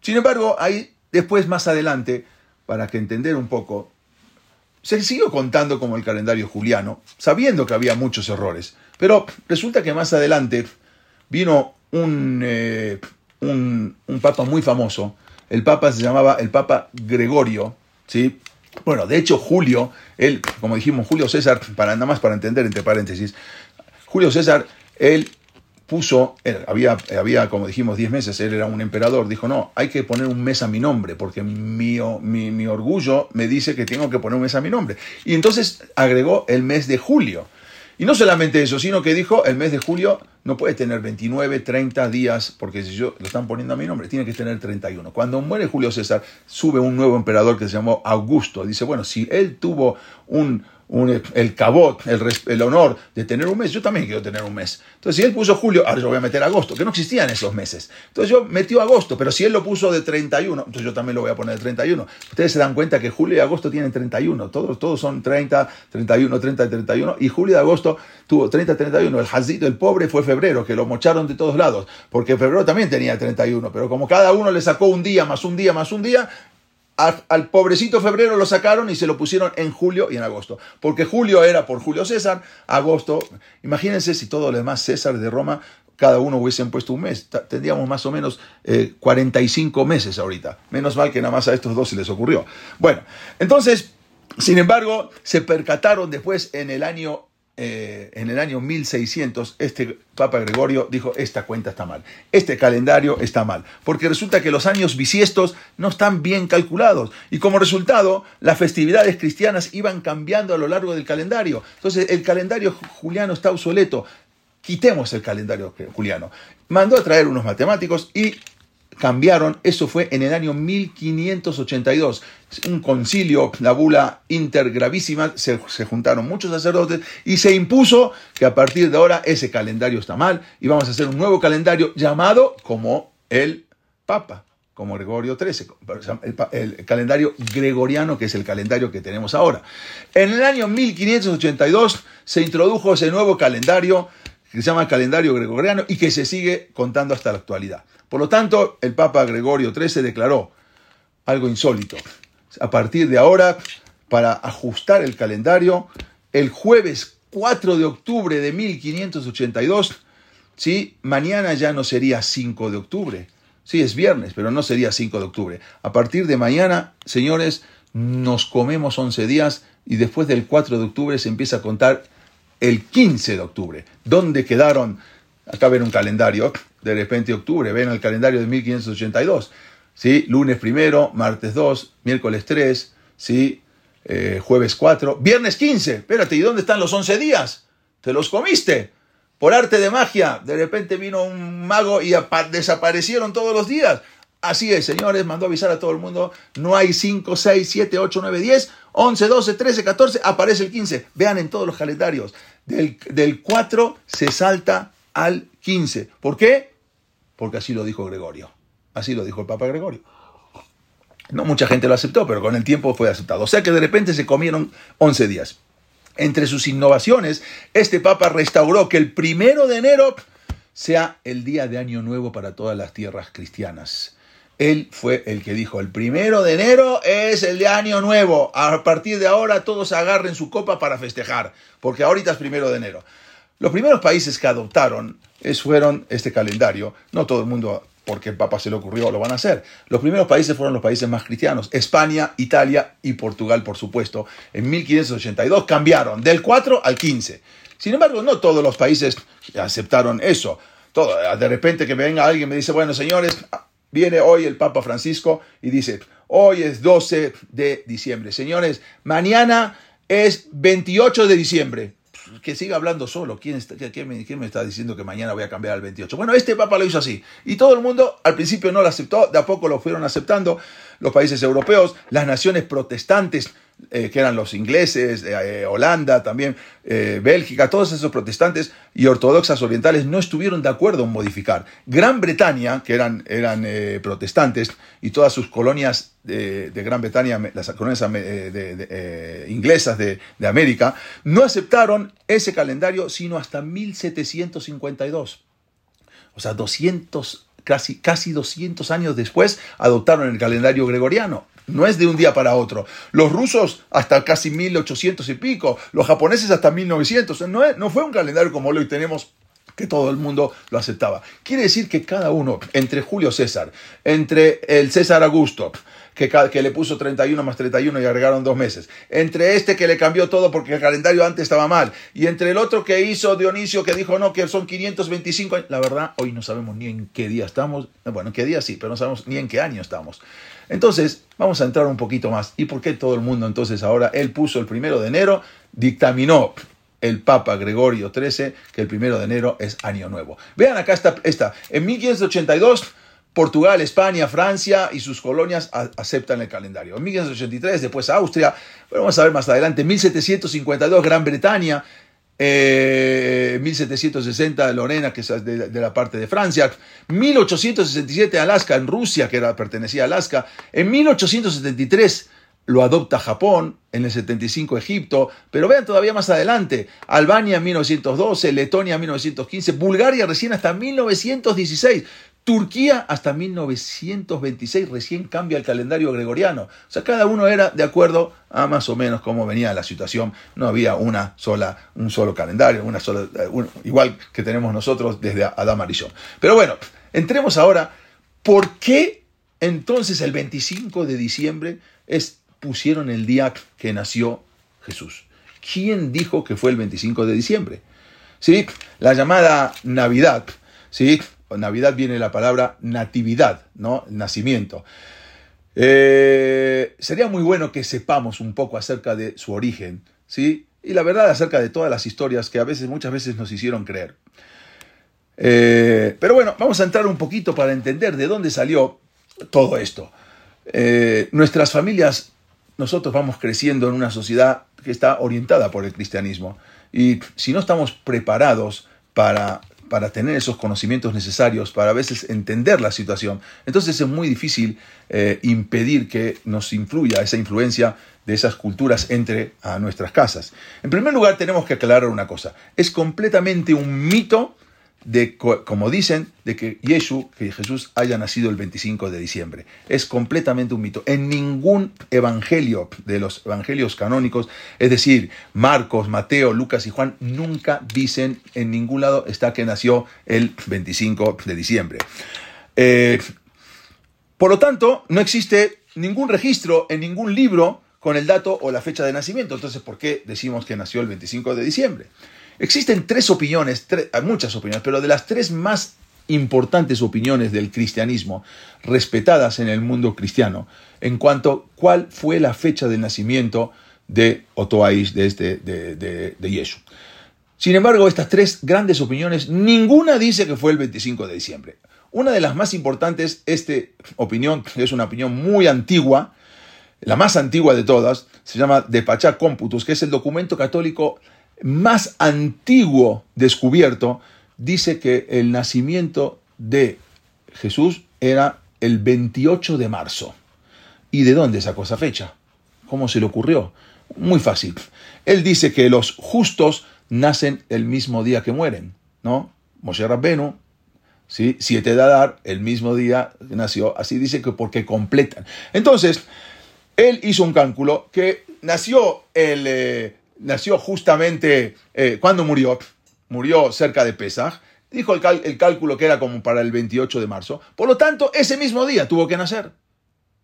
Sin embargo, ahí después, más adelante, para que entender un poco, se siguió contando como el calendario juliano, sabiendo que había muchos errores. Pero resulta que más adelante vino un, eh, un, un papa muy famoso. El papa se llamaba el papa Gregorio, ¿sí? Bueno, de hecho, Julio, él, como dijimos, Julio César, para nada más para entender entre paréntesis, Julio César, él puso, él, había, había, como dijimos, 10 meses, él era un emperador, dijo, no, hay que poner un mes a mi nombre, porque mi, mi, mi orgullo me dice que tengo que poner un mes a mi nombre. Y entonces agregó el mes de julio. Y no solamente eso, sino que dijo, el mes de julio no puede tener 29, 30 días, porque si yo lo están poniendo a mi nombre, tiene que tener 31. Cuando muere Julio César, sube un nuevo emperador que se llamó Augusto. Dice, bueno, si él tuvo un, el cabot, el, honor de tener un mes, yo también quiero tener un mes. Entonces, si él puso julio, ahora yo voy a meter agosto, que no existían esos meses. Entonces, yo metió agosto, pero si él lo puso de 31, entonces yo también lo voy a poner de 31. Ustedes se dan cuenta que julio y agosto tienen 31, todos, todos son 30, 31, 30 y 31, y julio y agosto tuvo 30, 31. El Hazito, el pobre, fue febrero, que lo mocharon de todos lados, porque febrero también tenía 31, pero como cada uno le sacó un día, más un día, más un día, al pobrecito febrero lo sacaron y se lo pusieron en julio y en agosto. Porque julio era por Julio César, agosto. Imagínense si todos los demás César de Roma, cada uno hubiesen puesto un mes. Tendríamos más o menos eh, 45 meses ahorita. Menos mal que nada más a estos dos se les ocurrió. Bueno, entonces, sin embargo, se percataron después en el año eh, en el año 1600, este Papa Gregorio dijo, esta cuenta está mal, este calendario está mal, porque resulta que los años bisiestos no están bien calculados y como resultado las festividades cristianas iban cambiando a lo largo del calendario. Entonces el calendario juliano está obsoleto, quitemos el calendario juliano. Mandó a traer unos matemáticos y cambiaron, eso fue en el año 1582, un concilio, la bula intergravísima, se, se, juntaron muchos sacerdotes y se impuso que a partir de ahora ese calendario está mal y vamos a hacer un nuevo calendario llamado como el Papa, como Gregorio XIII, el, el calendario gregoriano que es el calendario que tenemos ahora. En el año 1582 se introdujo ese nuevo calendario que se llama calendario gregoriano y que se sigue contando hasta la actualidad. Por lo tanto, el Papa Gregorio XIII declaró algo insólito. A partir de ahora, para ajustar el calendario, el jueves 4 de octubre de 1582, ¿sí? mañana ya no sería 5 de octubre. Sí, es viernes, pero no sería 5 de octubre. A partir de mañana, señores, nos comemos 11 días y después del 4 de octubre se empieza a contar el 15 de octubre. ¿Dónde quedaron? Acá ven un calendario, de repente octubre, ven el calendario de 1582. ¿sí? Lunes primero, martes 2, miércoles 3, ¿sí? Eh, jueves 4, viernes 15, espérate, ¿y dónde están los 11 días? ¿Te los comiste? Por arte de magia, de repente vino un mago y desaparecieron todos los días. Así es, señores, mandó avisar a todo el mundo, no hay 5, 6, 7, 8, 9, 10, 11, 12, 13, 14, aparece el 15. Vean en todos los calendarios, del, del 4 se salta al 15. ¿Por qué? Porque así lo dijo Gregorio. Así lo dijo el Papa Gregorio. No mucha gente lo aceptó, pero con el tiempo fue aceptado. O sea que de repente se comieron 11 días. Entre sus innovaciones, este Papa restauró que el primero de enero sea el día de Año Nuevo para todas las tierras cristianas. Él fue el que dijo, el primero de enero es el de Año Nuevo. A partir de ahora todos agarren su copa para festejar, porque ahorita es primero de enero. Los primeros países que adoptaron fueron este calendario. No todo el mundo porque el Papa se le ocurrió, lo van a hacer. Los primeros países fueron los países más cristianos, España, Italia y Portugal, por supuesto. En 1582 cambiaron del 4 al 15. Sin embargo, no todos los países aceptaron eso. Todo, de repente que venga alguien y me dice, bueno, señores, viene hoy el Papa Francisco y dice, hoy es 12 de diciembre. Señores, mañana es 28 de diciembre que siga hablando solo. ¿Quién, me, ¿Quién, me, está diciendo que mañana voy a cambiar al 28? Bueno, este Papa lo hizo así. Y todo el mundo al principio no lo aceptó, de a poco lo fueron aceptando los países europeos, las naciones protestantes eh, que eran los ingleses, eh, Holanda, también eh, Bélgica, todos esos protestantes y ortodoxas orientales no estuvieron de acuerdo en modificar. Gran Bretaña, que eran, eran protestantes, y todas sus colonias de, Gran Bretaña, las colonias inglesas de, de América, no aceptaron ese calendario sino hasta 1752. O sea, 200 casi, casi 200 años después, adoptaron el calendario gregoriano. No es de un día para otro. Los rusos hasta casi 1800 y pico, los japoneses hasta 1900. No, no fue un calendario como hoy tenemos que todo el mundo lo aceptaba. Quiere decir que cada uno, entre Julio César, entre el César Augusto, que, que, le puso 31 más 31 y agregaron dos meses, entre este que le cambió todo porque el calendario antes estaba mal, y entre el otro que hizo Dionisio que dijo no, que son 525, la verdad, hoy no sabemos ni en qué día estamos, bueno, en qué día sí, pero no sabemos ni en qué año estamos. Entonces, vamos a entrar un poquito más. ¿Y por qué todo el mundo entonces ahora, él puso el primero de enero, dictaminó el Papa Gregorio XIII, que el primero de enero es Año Nuevo. Vean acá está esta. En 1582, Portugal, España, Francia y sus colonias aceptan el calendario. En 1583, después Austria, pero vamos a ver más adelante, 1752, Gran Bretaña, 1760 eh, Lorena, que es de, de, la parte de Francia, 1867 Alaska, en Rusia, que era, pertenecía a Alaska, en 1873 lo adopta Japón, en el 75 Egipto, pero vean todavía más adelante, Albania en 1912, Letonia en 1915, Bulgaria recién hasta 1916, Turquía hasta 1926 recién cambia el calendario gregoriano. O sea, cada uno era de acuerdo a más o menos cómo venía la situación. No había una sola, un solo calendario, una sola, igual que tenemos nosotros desde Adán Marillón. Pero bueno, entremos ahora, ¿por qué entonces el 25 de diciembre es pusieron el día que nació Jesús. ¿Quién dijo que fue el 25 de diciembre? ¿Sí? La llamada Navidad, ¿sí? Navidad viene la palabra natividad, ¿no? Nacimiento. Eh, sería muy bueno que sepamos un poco acerca de su origen, ¿sí? Y la verdad acerca de todas las historias que a veces, muchas veces nos hicieron creer. Eh, pero bueno, vamos a entrar un poquito para entender de dónde salió todo esto. Eh, nuestras familias nosotros vamos creciendo en una sociedad que está orientada por el cristianismo. Y si no estamos preparados para, para tener esos conocimientos necesarios, para a veces entender la situación, entonces es muy difícil eh, impedir que nos influya esa influencia de esas culturas entre a nuestras casas. En primer lugar, tenemos que aclarar una cosa. Es completamente un mito de, como dicen, de que Jesús haya nacido el 25 de diciembre. Es completamente un mito. En ningún evangelio de los evangelios canónicos, es decir, Marcos, Mateo, Lucas y Juan, nunca dicen, en ningún lado está que nació el 25 de diciembre. Eh, por lo tanto, no existe ningún registro en ningún libro con el dato o la fecha de nacimiento. Entonces, ¿por qué decimos que nació el 25 de diciembre? Existen tres opiniones, muchas opiniones, pero de las tres más importantes opiniones del cristianismo, respetadas en el mundo cristiano, en cuanto a cuál fue la fecha de nacimiento de Otoaish, de, este, de, de. Sin embargo, estas tres grandes opiniones, ninguna dice que fue el 25 de diciembre. Una de las más importantes, esta opinión, es una opinión muy antigua, la más antigua de todas, se llama De Pachá que es el documento católico más antiguo descubierto, dice que el nacimiento de Jesús era el 28 de marzo. ¿Y de dónde sacó esa fecha? ¿Cómo se le ocurrió? Muy fácil. Él dice que los justos nacen el mismo día que mueren, ¿no? Moshe Rabbenu, ¿sí? Siete de Adar, el mismo día nació, así dice que porque completan. Entonces, él hizo un cálculo que nació, el, eh, nació justamente, eh, cuando murió? Murió cerca de Pesach, dijo el, cálculo que era como para el 28 de marzo, por lo tanto, ese mismo día tuvo que nacer.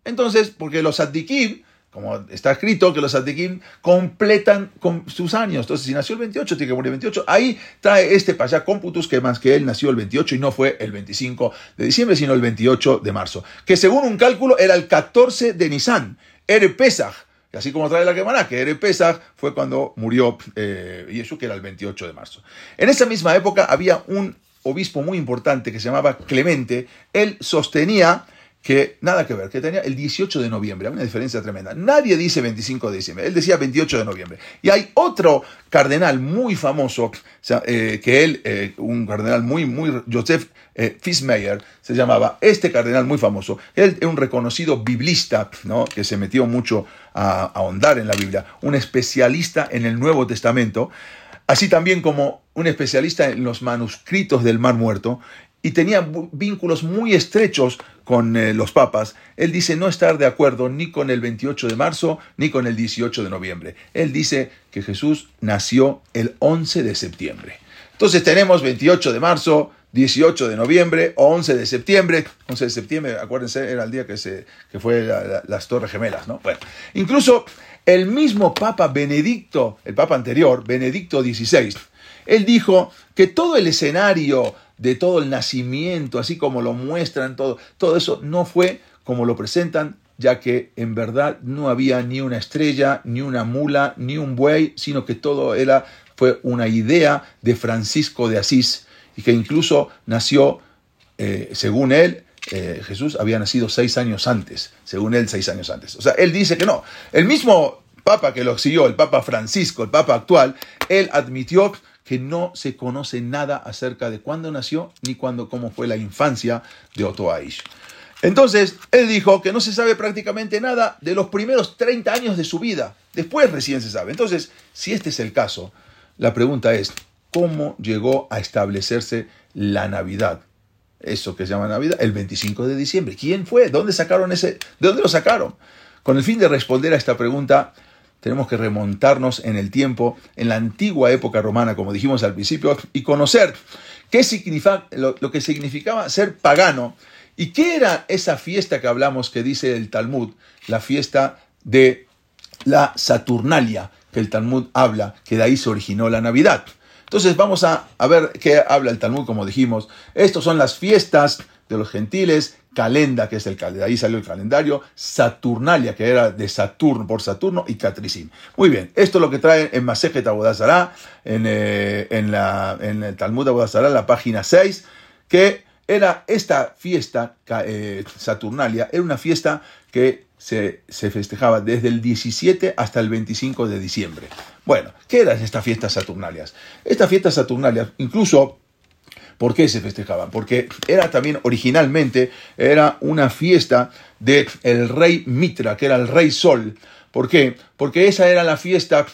Entonces, porque los Addikim, como está escrito que los Addikim completan sus años. Entonces, si nació el 28, tiene que morir el 28. Ahí trae este Payá Computus que más que él nació el 28 y no fue el 25 de diciembre, sino el 28 de marzo. Que según un cálculo era el 14 de Nisan, Ere Así como trae la Gemara, que Ere Pesach fue cuando murió eh, Yeshua, que era el 28 de marzo. En esa misma época había un obispo muy importante que se llamaba Clemente. Él sostenía que nada que ver, que tenía el 18 de noviembre, una diferencia tremenda. Nadie dice 25 de diciembre, él decía 28 de noviembre. Y hay otro cardenal muy famoso, eh, que él, eh, un cardenal muy, muy, Joseph eh, se llamaba, este cardenal muy famoso, él es un reconocido biblista, ¿no? que se metió mucho a ahondar en la Biblia, un especialista en el Nuevo Testamento, así también como un especialista en los manuscritos del Mar Muerto, y tenía vínculos muy estrechos con eh, los papas, él dice no estar de acuerdo ni con el 28 de marzo ni con el 18 de noviembre. Él dice que Jesús nació el 11 de septiembre. Entonces tenemos 28 de marzo, 18 de noviembre o 11 de septiembre. 11 de septiembre, acuérdense, era el día que, se, que fue las Torres Gemelas, ¿no? Bueno, incluso el mismo Papa Benedicto, el Papa anterior, Benedicto XVI, él dijo que todo el escenario de todo el nacimiento, así como lo muestran, todo, todo eso no fue como lo presentan, ya que en verdad no había ni una estrella, ni una mula, ni un buey, sino que todo era, fue una idea de Francisco de Asís, y que incluso nació, eh, según él, eh, Jesús había nacido seis años antes, según él, seis años antes. O sea, él dice que no. El mismo Papa que lo siguió, el Papa Francisco, el Papa actual, él admitió que no se conoce nada acerca de cuándo nació ni cuándo, cómo fue la infancia de Otto Aish. Entonces, él dijo que no se sabe prácticamente nada de los primeros 30 años de su vida. Después recién se sabe. Entonces, si este es el caso, la pregunta es, ¿cómo llegó a establecerse la Navidad? Eso que se llama Navidad, el 25 de diciembre. ¿Quién fue? ¿Dónde sacaron ese? ¿De dónde lo sacaron? Con el fin de responder a esta pregunta, tenemos que remontarnos en el tiempo, en la antigua época romana, como dijimos al principio, y conocer qué significa, lo, que significaba ser pagano y qué era esa fiesta que hablamos que dice el Talmud, la fiesta de la Saturnalia, que el Talmud habla, que de ahí se originó la Navidad. Entonces vamos a, a ver qué habla el Talmud, como dijimos. Estas son las fiestas de los gentiles Calenda, que es el de ahí salió el calendario, Saturnalia, que era de Saturno por Saturno, y Catricín. Muy bien, esto es lo que trae en Masejet Abodazara, en, eh, en, la, en el Talmud Abodazara, la página 6, que era esta fiesta eh, Saturnalia, era una fiesta que se, se, festejaba desde el 17 hasta el 25 de diciembre. Bueno, ¿qué eran estas fiestas Saturnalias? Estas fiestas Saturnalias, incluso ¿Por qué se festejaban? Porque era también originalmente era una fiesta del el rey Mitra, que era el rey Sol. ¿Por qué? Porque esa era la fiesta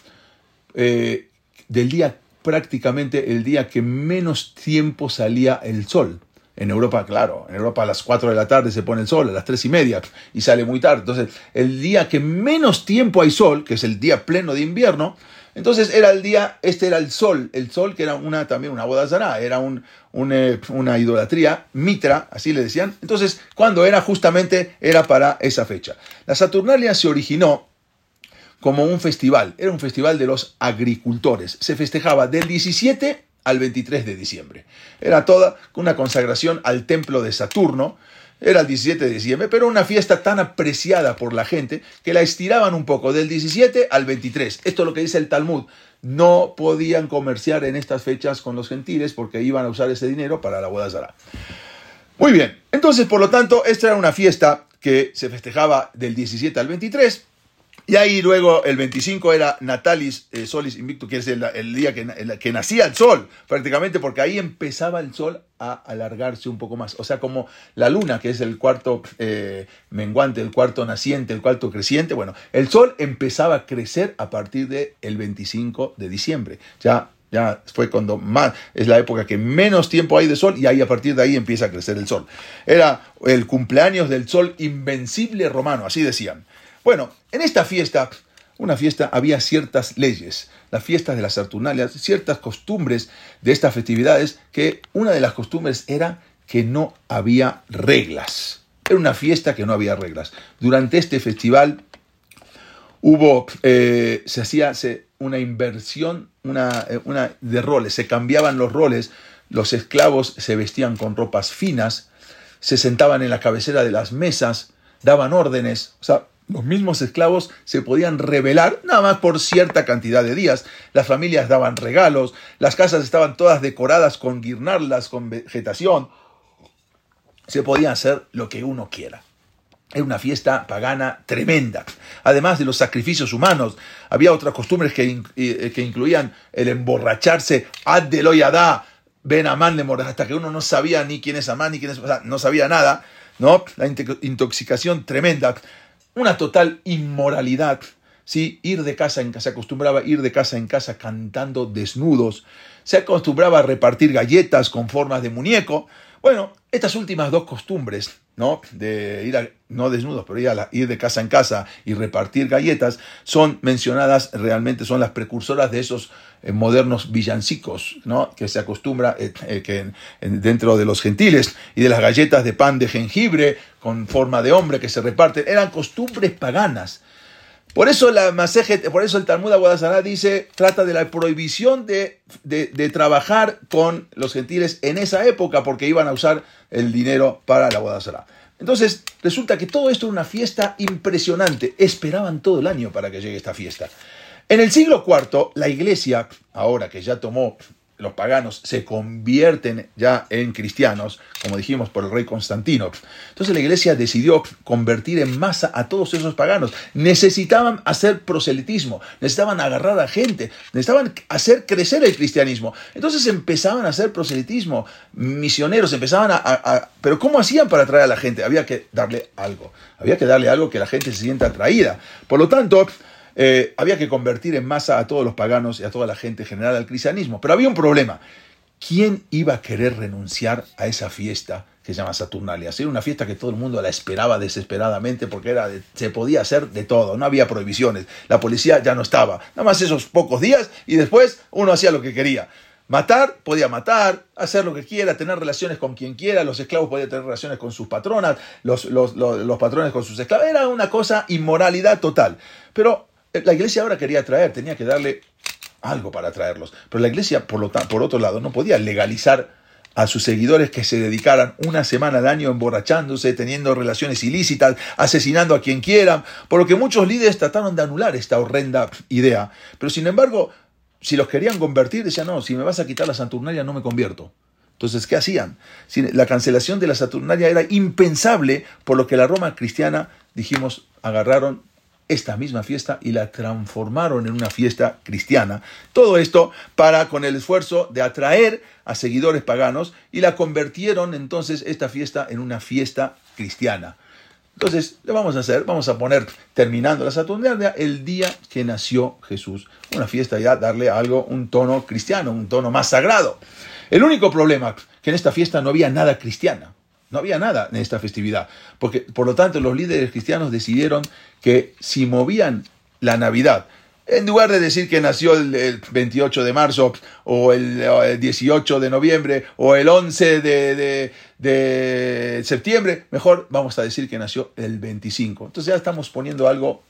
eh, del día, prácticamente el día que menos tiempo salía el sol. En Europa, claro, en Europa a las 4 de la tarde se pone el sol, a las 3 y media, y sale muy tarde. Entonces, el día que menos tiempo hay sol, que es el día pleno de invierno, entonces era el día, este era el sol, el sol que era una, también una boda zará, era un, eh, una idolatría, mitra, así le decían. Entonces, cuando era justamente, era para esa fecha. La Saturnalia se originó como un festival, era un festival de los agricultores. Se festejaba del 17 al 23 de diciembre. Era toda una consagración al templo de Saturno, era el 17 de diciembre, pero una fiesta tan apreciada por la gente que la estiraban un poco del 17 al 23. Esto es lo que dice el Talmud. No podían comerciar en estas fechas con los gentiles porque iban a usar ese dinero para la boda Zara. Muy bien, entonces por lo tanto, esta era una fiesta que se festejaba del 17 al 23 y ahí luego el 25 era Natalis eh, Solis Invictus, que es el, día que, que, nacía el sol, prácticamente, porque ahí empezaba el sol a alargarse un poco más. O sea, como la luna, que es el cuarto eh, menguante, el cuarto naciente, el cuarto creciente, bueno, el sol empezaba a crecer a partir del el 25 de diciembre. Ya ya fue cuando más, es la época que menos tiempo hay de sol y ahí a partir de ahí empieza a crecer el sol. Era el cumpleaños del sol invencible romano, así decían. Bueno, en esta fiesta, una fiesta, había ciertas leyes, las fiestas de las Saturnalias, ciertas costumbres de estas festividades, que una de las costumbres era que no había reglas. Era una fiesta que no había reglas. Durante este festival hubo, eh, se hacía una inversión una, eh, una de roles, se cambiaban los roles, los esclavos se vestían con ropas finas, se sentaban en la cabecera de las mesas, daban órdenes, o sea, los mismos esclavos se podían rebelar nada más por cierta cantidad de días. Las familias daban regalos, las casas estaban todas decoradas con guirnaldas, con vegetación. Se podía hacer lo que uno quiera. Era una fiesta pagana tremenda. Además de los sacrificios humanos, había otras costumbres que, eh, que incluían el emborracharse ad deloyadá, ben Amán de hasta que uno no sabía ni quién es Amán, ni quién es, o sea, no sabía nada, ¿no? La intoxicación tremenda una total inmoralidad. ¿sí? Ir de casa en casa, se acostumbraba a ir de casa en casa cantando desnudos, se acostumbraba a repartir galletas con formas de muñeco. Bueno, estas últimas dos costumbres, ¿no? De ir a, no desnudos, pero ir, a ir de casa en casa y repartir galletas, son mencionadas realmente, son las precursoras de esos modernos villancicos, ¿no? Que se acostumbra eh, eh, que dentro de los gentiles y de las galletas de pan de jengibre con forma de hombre que se reparten, eran costumbres paganas. Por eso, la por eso el Talmud Aguadazará dice, trata de la prohibición de, de, trabajar con los gentiles en esa época porque iban a usar el dinero para la Aguadazará. Entonces, resulta que todo esto era una fiesta impresionante. Esperaban todo el año para que llegue esta fiesta. En el siglo IV, la iglesia, ahora que ya tomó los paganos se convierten ya en cristianos, como dijimos por el rey Constantino. Entonces la iglesia decidió convertir en masa a todos esos paganos. Necesitaban hacer proselitismo, necesitaban agarrar a gente, necesitaban hacer crecer el cristianismo. Entonces empezaban a hacer proselitismo, misioneros, empezaban a, Pero ¿cómo hacían para atraer a la gente? Había que darle algo, había que darle algo que la gente se sienta atraída. Por lo tanto, eh, había que convertir en masa a todos los paganos y a toda la gente general al cristianismo. Pero había un problema. ¿Quién iba a querer renunciar a esa fiesta que se llama Saturnalia? Era una fiesta que todo el mundo la esperaba desesperadamente porque era se podía hacer de todo, no había prohibiciones. La policía ya no estaba. Nada más esos pocos días y después uno hacía lo que quería. Matar, podía matar, hacer lo que quiera, tener relaciones con quien quiera, los esclavos podían tener relaciones con sus patronas, los, los, los patrones con sus esclavos. Era una cosa, inmoralidad total. Pero la iglesia ahora quería traer, tenía que darle algo para traerlos. Pero la iglesia, por, lo, por otro lado, no podía legalizar a sus seguidores que se dedicaran una semana al año emborrachándose, teniendo relaciones ilícitas, asesinando a quien quieran, por lo que muchos líderes trataron de anular esta horrenda idea. Pero sin embargo, si los querían convertir, decían, no, si me vas a quitar la Saturnalia no me convierto. Entonces, ¿qué hacían? La cancelación de la Saturnalia era impensable, por lo que la Roma cristiana, dijimos, agarraron esta misma fiesta y la transformaron en una fiesta cristiana. Todo esto para con el esfuerzo de atraer a seguidores paganos y la convirtieron entonces esta fiesta en una fiesta cristiana. Entonces, ¿qué vamos a hacer? Vamos a poner, terminando la Saturnalia, el día que nació Jesús. Una fiesta ya, darle algo, un tono cristiano, un tono más sagrado. El único problema, que en esta fiesta no había nada cristiana. No había nada en esta festividad. Porque, por lo tanto, los líderes cristianos decidieron que si movían la Navidad, en lugar de decir que nació el, 28 de marzo o el, 18 de noviembre o el 11 de, de, septiembre, mejor vamos a decir que nació el 25. Entonces ya estamos poniendo algo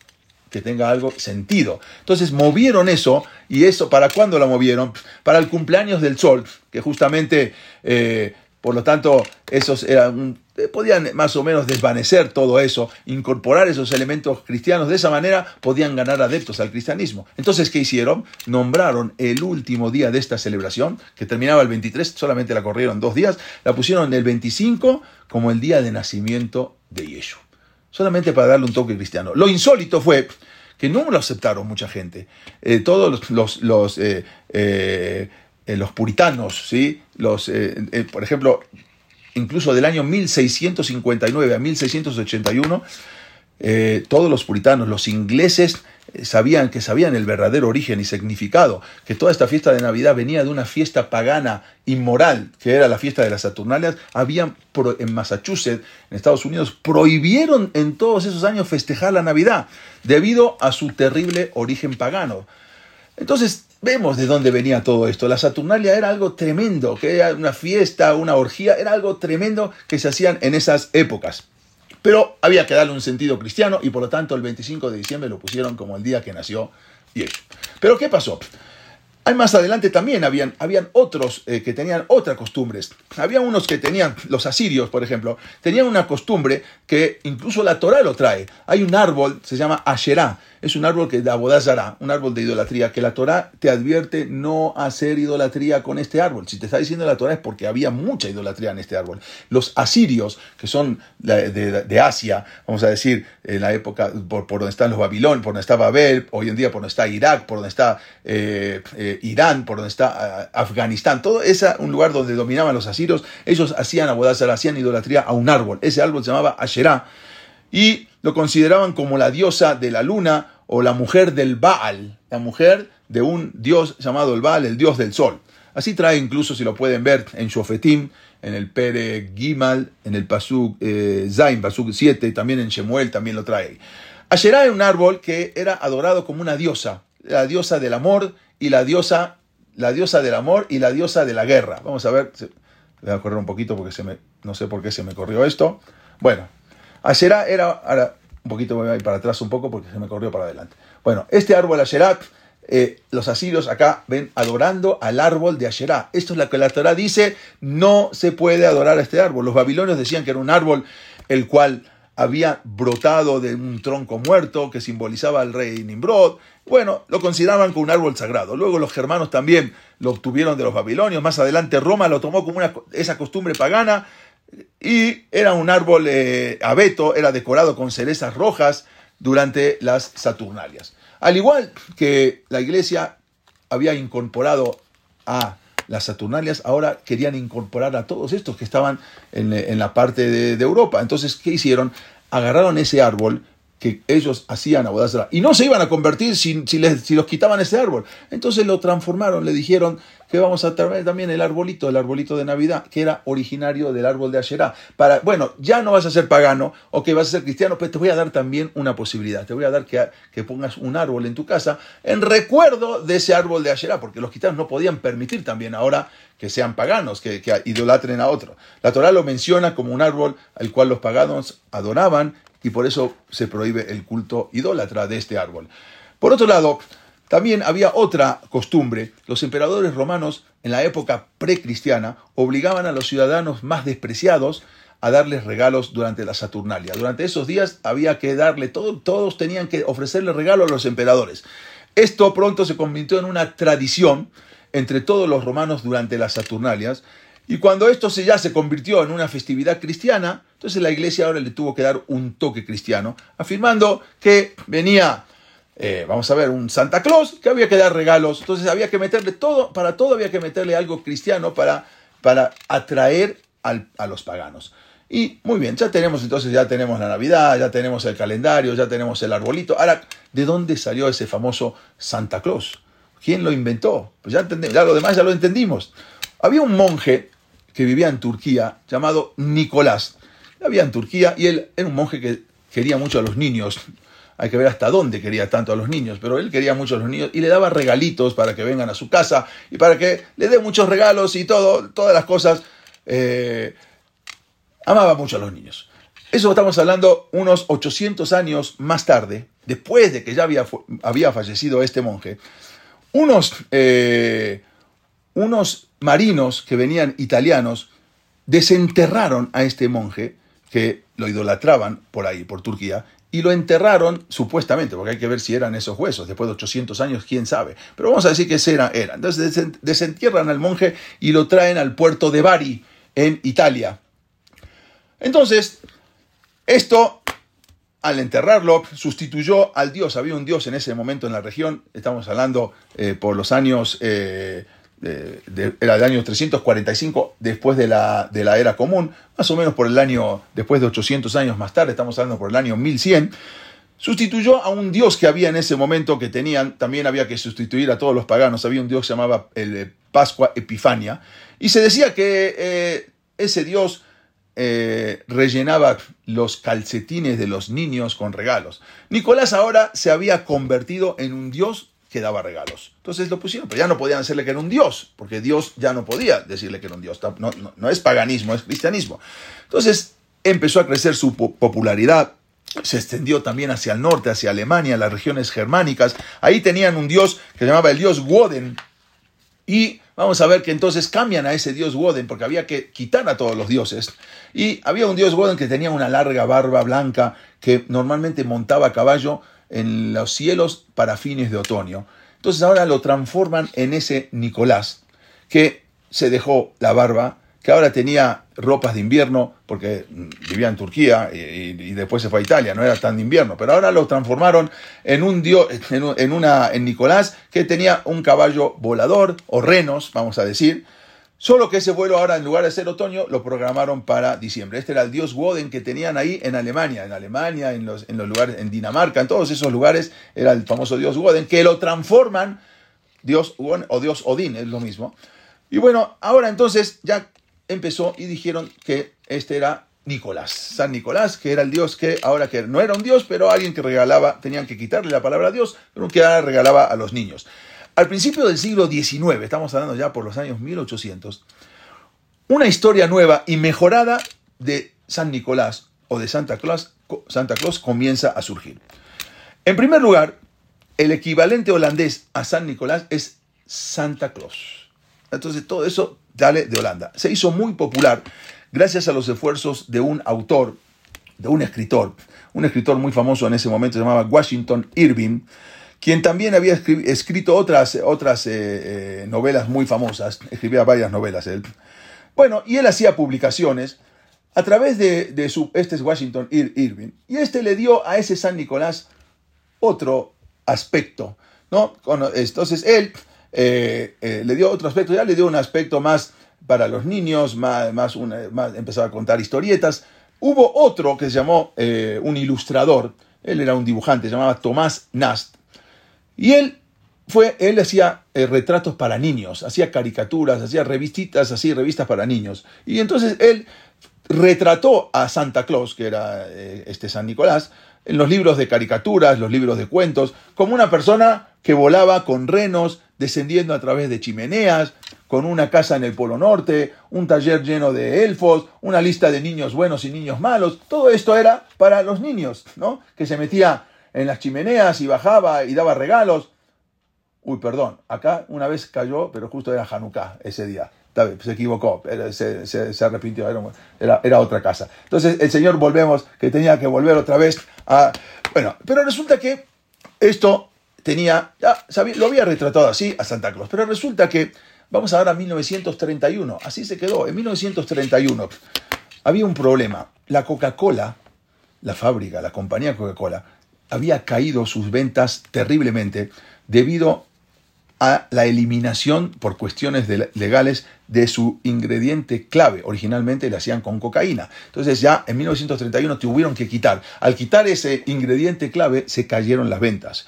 que tenga algo sentido. Entonces movieron eso, y eso, ¿para cuándo lo movieron? Para el cumpleaños del sol, que justamente, eh, por lo tanto, esos eran, eh, podían más o menos desvanecer todo eso, incorporar esos elementos cristianos, de esa manera podían ganar adeptos al cristianismo. Entonces, ¿qué hicieron? Nombraron el último día de esta celebración, que terminaba el 23, solamente la corrieron dos días, la pusieron el 25 como el día de nacimiento de Yeshua solamente para darle un toque cristiano. Lo insólito fue que no lo aceptaron mucha gente. Eh, todos los, los, eh, eh, los, puritanos, ¿sí? Los, por ejemplo, incluso del año 1659 a 1681, todos los puritanos, los ingleses, sabían que sabían el verdadero origen y significado, que toda esta fiesta de Navidad venía de una fiesta pagana inmoral, que era la fiesta de las Saturnalias, habían en Massachusetts, en Estados Unidos, prohibieron en todos esos años festejar la Navidad debido a su terrible origen pagano. Entonces, vemos de dónde venía todo esto. La Saturnalia era algo tremendo, que era una fiesta, una orgía, era algo tremendo que se hacían en esas épocas. Pero había que darle un sentido cristiano y por lo tanto el 25 de diciembre lo pusieron como el día que nació Yeshua. Pero ¿qué pasó? Hay más adelante también habían, habían otros eh, que tenían otras costumbres. Había unos que tenían, los asirios, por ejemplo, tenían una costumbre que incluso la Torah lo trae. Hay un árbol, se llama Asherah, es un árbol que da Abodazara, un árbol de idolatría, que la Torah te advierte no hacer idolatría con este árbol. Si te está diciendo la Torah es porque había mucha idolatría en este árbol. Los asirios, que son de, Asia, vamos a decir, en la época, por, donde están los Babilón, por donde está Babel, hoy en día por donde está Irak, por donde está eh, eh, Irán, por donde está eh, Afganistán, todo ese un lugar donde dominaban los asirios, ellos hacían Abodazara, hacían idolatría a un árbol. Ese árbol se llamaba Asherah y lo consideraban como la diosa de la luna o la mujer del Baal, la mujer de un dios llamado el Baal, el dios del sol. Así trae incluso, si lo pueden ver, en Shofetim, en el Pere Gimal, en el Pasuk eh, Zain, Pasuk 7, también en Shemuel también lo trae. Asherah era un árbol que era adorado como una diosa, la diosa del amor y la diosa, la diosa del amor y la diosa de la guerra. Vamos a ver, voy a correr un poquito porque se me, no sé por qué se me corrió esto. Bueno, Asherah era, ahora un poquito voy a ir para atrás un poco porque se me corrió para adelante. Bueno, este árbol Asherah, eh, los asirios acá ven adorando al árbol de Asherah. Esto es lo que la Torah dice, no se puede adorar a este árbol. Los babilonios decían que era un árbol el cual había brotado de un tronco muerto que simbolizaba al rey Nimrod. Bueno, lo consideraban como un árbol sagrado. Luego los germanos también lo obtuvieron de los babilonios. Más adelante Roma lo tomó como una, esa costumbre pagana y era un árbol eh, abeto, era decorado con cerezas rojas durante las Saturnalias. Al igual que la iglesia había incorporado a las Saturnalias, ahora querían incorporar a todos estos que estaban en, la parte de, de, Europa. Entonces, ¿qué hicieron? Agarraron ese árbol que ellos hacían a. Y no se iban a convertir si, si, les, si, los quitaban ese árbol. Entonces lo transformaron, le dijeron que vamos a traer también el arbolito, el arbolito de Navidad, que era originario del árbol de Asherá. Para, bueno, ya no vas a ser pagano o que vas a ser cristiano, pero te voy a dar también una posibilidad. Te voy a dar que, que pongas un árbol en tu casa en recuerdo de ese árbol de Asherá, porque los cristianos no podían permitir también ahora que sean paganos, que, que idolatren a otro. La Torah lo menciona como un árbol al cual los paganos adoraban y por eso se prohíbe el culto idólatra de este árbol. Por otro lado, también había otra costumbre. Los emperadores romanos en la época precristiana obligaban a los ciudadanos más despreciados a darles regalos durante la Saturnalia. Durante esos días había que darle todo, todos tenían que ofrecerle regalos a los emperadores. Esto pronto se convirtió en una tradición entre todos los romanos durante las Saturnalias y cuando esto se, ya se convirtió en una festividad cristiana, entonces la iglesia ahora le tuvo que dar un toque cristiano, afirmando que venía, eh, vamos a ver, un Santa Claus, que había que dar regalos, entonces había que meterle todo, para todo había que meterle algo cristiano para, para atraer a los paganos. Y muy bien, ya tenemos entonces, ya tenemos la Navidad, ya tenemos el calendario, ya tenemos el arbolito. Ahora, ¿de dónde salió ese famoso Santa Claus? ¿Quién lo inventó? Pues ya, ya lo demás ya lo entendimos. Había un monje que vivía en Turquía llamado Nicolás. Había en Turquía y él era un monje que quería mucho a los niños. Hay que ver hasta dónde quería tanto a los niños, pero él quería mucho a los niños y le daba regalitos para que vengan a su casa y para que le dé muchos regalos y todo, todas las cosas. Eh, amaba mucho a los niños. Eso estamos hablando unos 800 años más tarde, después de que ya había, había fallecido este monje, unos, eh, unos marinos que venían italianos desenterraron a este monje que lo idolatraban por ahí, por Turquía, y lo enterraron supuestamente, porque hay que ver si eran esos huesos, después de 800 años, quién sabe. Pero vamos a decir que ese era. Entonces desentierran al monje y lo traen al puerto de Bari, en Italia. Entonces, esto, al enterrarlo, sustituyó al dios. Había un dios en ese momento en la región, estamos hablando eh, por los años... Eh, era el año 345 después de la, de la era común, más o menos por el año, después de 800 años más tarde, estamos hablando por el año 1100, sustituyó a un dios que había en ese momento que tenían, también había que sustituir a todos los paganos, había un dios que se llamaba el eh, Pascua Epifania, y se decía que eh, ese dios eh, rellenaba los calcetines de los niños con regalos. Nicolás ahora se había convertido en un dios que daba regalos. Entonces lo pusieron, pero ya no podían decirle que era un dios, porque Dios ya no podía decirle que era un dios. No, no, es paganismo, es cristianismo. Entonces empezó a crecer su popularidad, se extendió también hacia el norte, hacia Alemania, las regiones germánicas. Ahí tenían un dios que se llamaba el dios Woden. Y vamos a ver que entonces cambian a ese dios Woden, porque había que quitar a todos los dioses. Y había un dios Woden que tenía una larga barba blanca, que normalmente montaba a caballo en los cielos para fines de otoño. Entonces ahora lo transforman en ese Nicolás, que se dejó la barba, que ahora tenía ropas de invierno, porque vivía en Turquía y, después se fue a Italia, no era tan de invierno, pero ahora lo transformaron en un dios, en, una, en Nicolás, que tenía un caballo volador, o renos, vamos a decir, Solo que ese vuelo ahora, en lugar de ser otoño, lo programaron para diciembre. Este era el dios Woden que tenían ahí en Alemania, en Alemania, en los, en los lugares, en Dinamarca, en todos esos lugares, era el famoso dios Woden, que lo transforman, dios o dios Odín, es lo mismo. Y bueno, ahora entonces ya empezó y dijeron que este era Nicolás, San Nicolás, que era el dios que ahora que no era un dios, pero alguien que regalaba, tenían que quitarle la palabra a Dios, pero que ahora regalaba a los niños. Al principio del siglo XIX, estamos hablando ya por los años 1800, una historia nueva y mejorada de San Nicolás o de Santa Claus, Santa Claus comienza a surgir. En primer lugar, el equivalente holandés a San Nicolás es Santa Claus. Entonces todo eso sale de Holanda. Se hizo muy popular gracias a los esfuerzos de un autor, de un escritor, un escritor muy famoso en ese momento, se llamaba Washington Irving, quien también había escrito otras, otras eh, eh, novelas muy famosas, escribía varias novelas él. Bueno, y él hacía publicaciones a través de, su, este es Washington Irving, y este le dio a ese San Nicolás otro aspecto, ¿no? Entonces él eh, le dio otro aspecto, ya le dio un aspecto más para los niños, más, más, más empezaba a contar historietas. Hubo otro que se llamó un ilustrador, él era un dibujante, se llamaba Tomás Nast, y él fue, él hacía eh, retratos para niños, hacía caricaturas, hacía revistitas, así, revistas para niños. Y entonces él retrató a Santa Claus, que era eh, este San Nicolás, en los libros de caricaturas, los libros de cuentos, como una persona que volaba con renos, descendiendo a través de chimeneas, con una casa en el Polo Norte, un taller lleno de elfos, una lista de niños buenos y niños malos. Todo esto era para los niños, ¿no? Que se metía en las chimeneas y bajaba y daba regalos. Uy, perdón, acá una vez cayó, pero justo era Hanukkah ese día. Se equivocó, se, se, arrepintió, era, era, otra casa. Entonces el Señor volvemos, que tenía que volver otra vez a... Bueno, pero resulta que esto tenía, ya lo había retratado así a Santa Claus, pero resulta que, vamos ahora a 1931, así se quedó, en 1931 había un problema. La Coca-Cola, la fábrica, la compañía Coca-Cola, había caído sus ventas terriblemente debido a la eliminación por cuestiones legales de su ingrediente clave. Originalmente le hacían con cocaína. Entonces ya en 1931 tuvieron que quitar. Al quitar ese ingrediente clave se cayeron las ventas.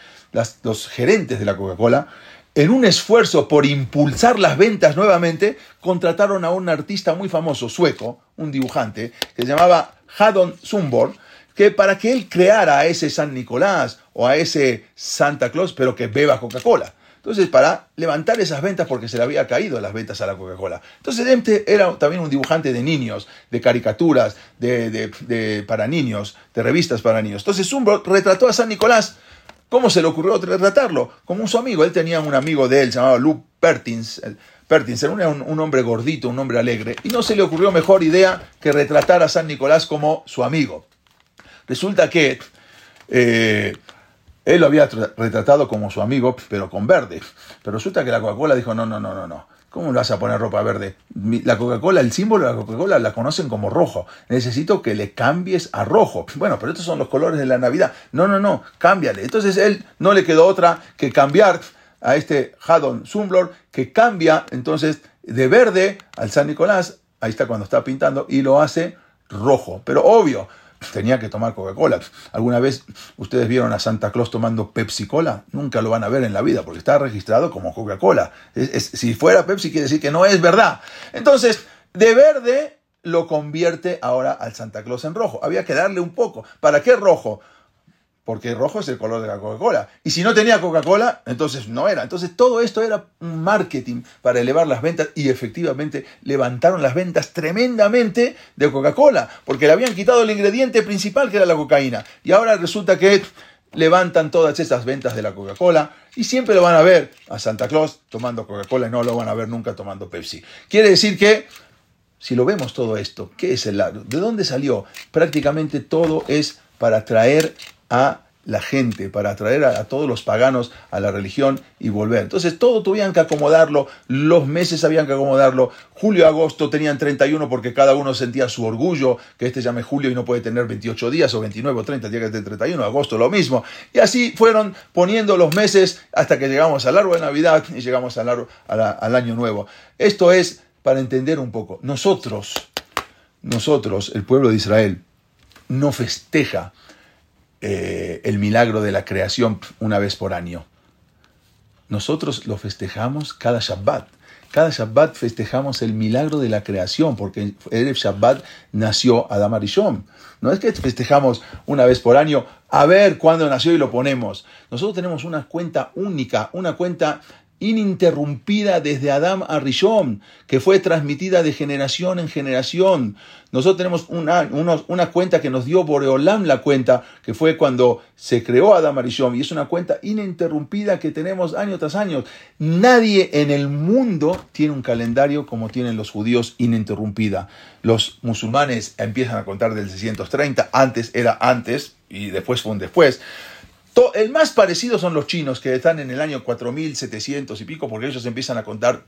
los gerentes de la Coca-Cola, en un esfuerzo por impulsar las ventas nuevamente, contrataron a un artista muy famoso, sueco, un dibujante, que se llamaba Haddon Zumborn, que para que él creara a ese San Nicolás o a ese Santa Claus, pero que beba Coca-Cola. Entonces, para levantar esas ventas porque se le había caído las ventas a la Coca-Cola. Entonces, Dempte era también un dibujante de niños, de caricaturas, de, para niños, de revistas para niños. Entonces, Zumbrot retrató a San Nicolás. ¿Cómo se le ocurrió retratarlo? Como un su amigo. Él tenía un amigo de él llamado Luke Pertins. Pertins era un, hombre gordito, un hombre alegre. Y no se le ocurrió mejor idea que retratar a San Nicolás como su amigo. Resulta que eh, él lo había retratado como su amigo, pero con verde. Pero resulta que la Coca-Cola dijo, no, no, no, no, no. ¿Cómo le vas a poner ropa verde? La Coca-Cola, el símbolo de la Coca-Cola la conocen como rojo. Necesito que le cambies a rojo. Bueno, pero estos son los colores de la Navidad. No, no, no, cámbiale. Entonces él no le quedó otra que cambiar a este Haddon Zumblor, que cambia entonces de verde al San Nicolás, ahí está cuando está pintando, y lo hace rojo. Pero obvio, tenía que tomar Coca-Cola. ¿Alguna vez ustedes vieron a Santa Claus tomando Pepsi Cola? Nunca lo van a ver en la vida porque está registrado como Coca-Cola. si fuera Pepsi quiere decir que no es verdad. Entonces, de verde lo convierte ahora al Santa Claus en rojo. Había que darle un poco. ¿Para qué rojo? Porque rojo es el color de la Coca-Cola. Y si no tenía Coca-Cola, entonces no era. Entonces todo esto era un marketing para elevar las ventas y efectivamente levantaron las ventas tremendamente de Coca-Cola, porque le habían quitado el ingrediente principal que era la cocaína. Y ahora resulta que levantan todas esas ventas de la Coca-Cola y siempre lo van a ver a Santa Claus tomando Coca-Cola y no lo van a ver nunca tomando Pepsi. Quiere decir que si lo vemos todo esto, ¿qué es el? ¿De dónde salió? Prácticamente todo es para traer a la gente, para atraer a, todos los paganos a la religión y volver. Entonces todo tuvieron que acomodarlo, los meses habían que acomodarlo, julio, agosto tenían 31 porque cada uno sentía su orgullo, que este llame julio y no puede tener 28 días o 29 o 30, tiene que tener 31, agosto lo mismo. Y así fueron poniendo los meses hasta que llegamos al árbol de Navidad y llegamos al, al año nuevo. Esto es para entender un poco. Nosotros, nosotros, el pueblo de Israel, no festeja eh, el milagro de la creación una vez por año. Nosotros lo festejamos cada Shabbat. Cada Shabbat festejamos el milagro de la creación, porque el Shabbat nació Adam Arishon. No es que festejamos una vez por año a ver cuándo nació y lo ponemos. Nosotros tenemos una cuenta única, una cuenta ininterrumpida desde Adam a Rishon, que fue transmitida de generación en generación. Nosotros tenemos una, una, cuenta que nos dio Boreolam la cuenta, que fue cuando se creó Adam a Rishon, y es una cuenta ininterrumpida que tenemos año tras año. Nadie en el mundo tiene un calendario como tienen los judíos ininterrumpida. Los musulmanes empiezan a contar del 630, antes era antes y después fue un después. El más parecido son los chinos, que están en el año 4700 y pico, porque ellos empiezan a contar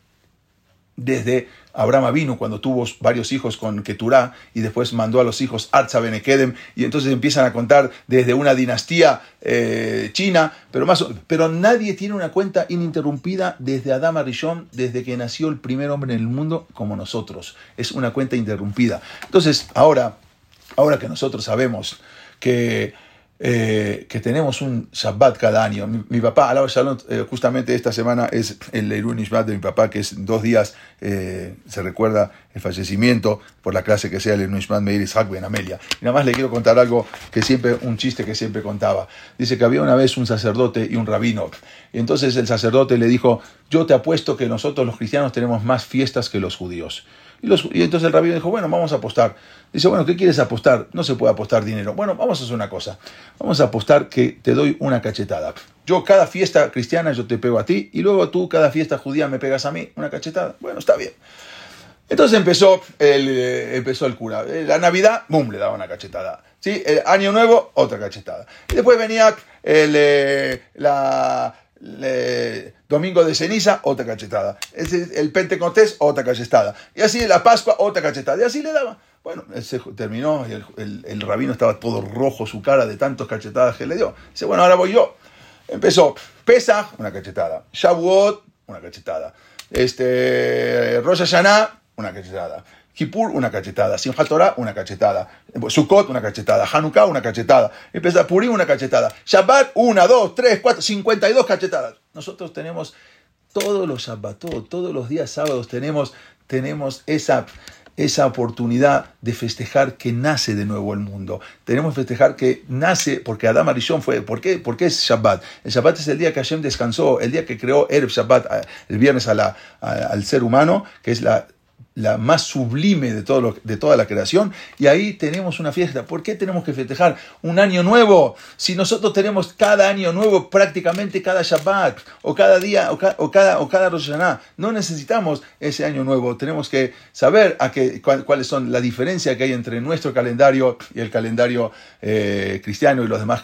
desde Abraham vino cuando tuvo varios hijos con Keturah y después mandó a los hijos Arza Benekedem y entonces empiezan a contar desde una dinastía eh, china, pero, más, pero nadie tiene una cuenta ininterrumpida desde Adam Arishon, desde que nació el primer hombre en el mundo como nosotros. Es una cuenta interrumpida. Entonces, ahora, ahora que nosotros sabemos que eh, que tenemos un Shabbat cada año. Mi, papá, Alaba Shalom, eh, justamente esta semana es el Leirun Ishmat de mi papá, que es dos días, eh, se recuerda el fallecimiento por la clase que sea el Leirun Ishmat Meir Ishak Ben Amelia. Y nada más le quiero contar algo que siempre, un chiste que siempre contaba. Dice que había una vez un sacerdote y un rabino. Y entonces el sacerdote le dijo, yo te apuesto que nosotros los cristianos tenemos más fiestas que los judíos. Y, entonces el rabino dijo, bueno, vamos a apostar. Dice, bueno, ¿qué quieres apostar? No se puede apostar dinero. Bueno, vamos a hacer una cosa. Vamos a apostar que te doy una cachetada. Yo cada fiesta cristiana yo te pego a ti y luego tú cada fiesta judía me pegas a mí una cachetada. Bueno, está bien. Entonces empezó el, eh, empezó el cura. Eh, la Navidad, ¡bum!, le daba una cachetada. ¿Sí? El Año Nuevo, otra cachetada. Y después venía el, eh, la, domingo de ceniza, otra cachetada. El Pentecostés, otra cachetada. Y así la Pascua, otra cachetada. Y así le daba. Bueno, se terminó y el, rabino estaba todo rojo su cara de tantas cachetadas que le dio. Dice, bueno, ahora voy yo. Empezó Pesach, una cachetada. Shavuot, una cachetada. Este, Rosh Hashanah, una cachetada. Kippur, una cachetada. Simchat una cachetada. Sukkot, una cachetada. Hanukkah, una cachetada. Empieza Purim, una cachetada. Shabbat, una, dos, tres, cuatro, cincuenta y dos cachetadas. Nosotros tenemos todos los Shabbatot, todos los días sábados tenemos, tenemos esa, esa oportunidad de festejar que nace de nuevo el mundo. Tenemos que festejar que nace, porque Adam Arishon fue, ¿por qué? Es Shabbat. El Shabbat es el día que Hashem descansó, el día que creó Erev Shabbat, el viernes a al ser humano, que es la la más sublime de, todo lo, de toda la creación, y ahí tenemos una fiesta. ¿Por qué tenemos que festejar un año nuevo? Si nosotros tenemos cada año nuevo, prácticamente cada Shabbat, o cada día, o, cada, o cada Rosh no necesitamos ese año nuevo. Tenemos que saber a qué, cuáles son la diferencia que hay entre nuestro calendario y el calendario eh, cristiano y los demás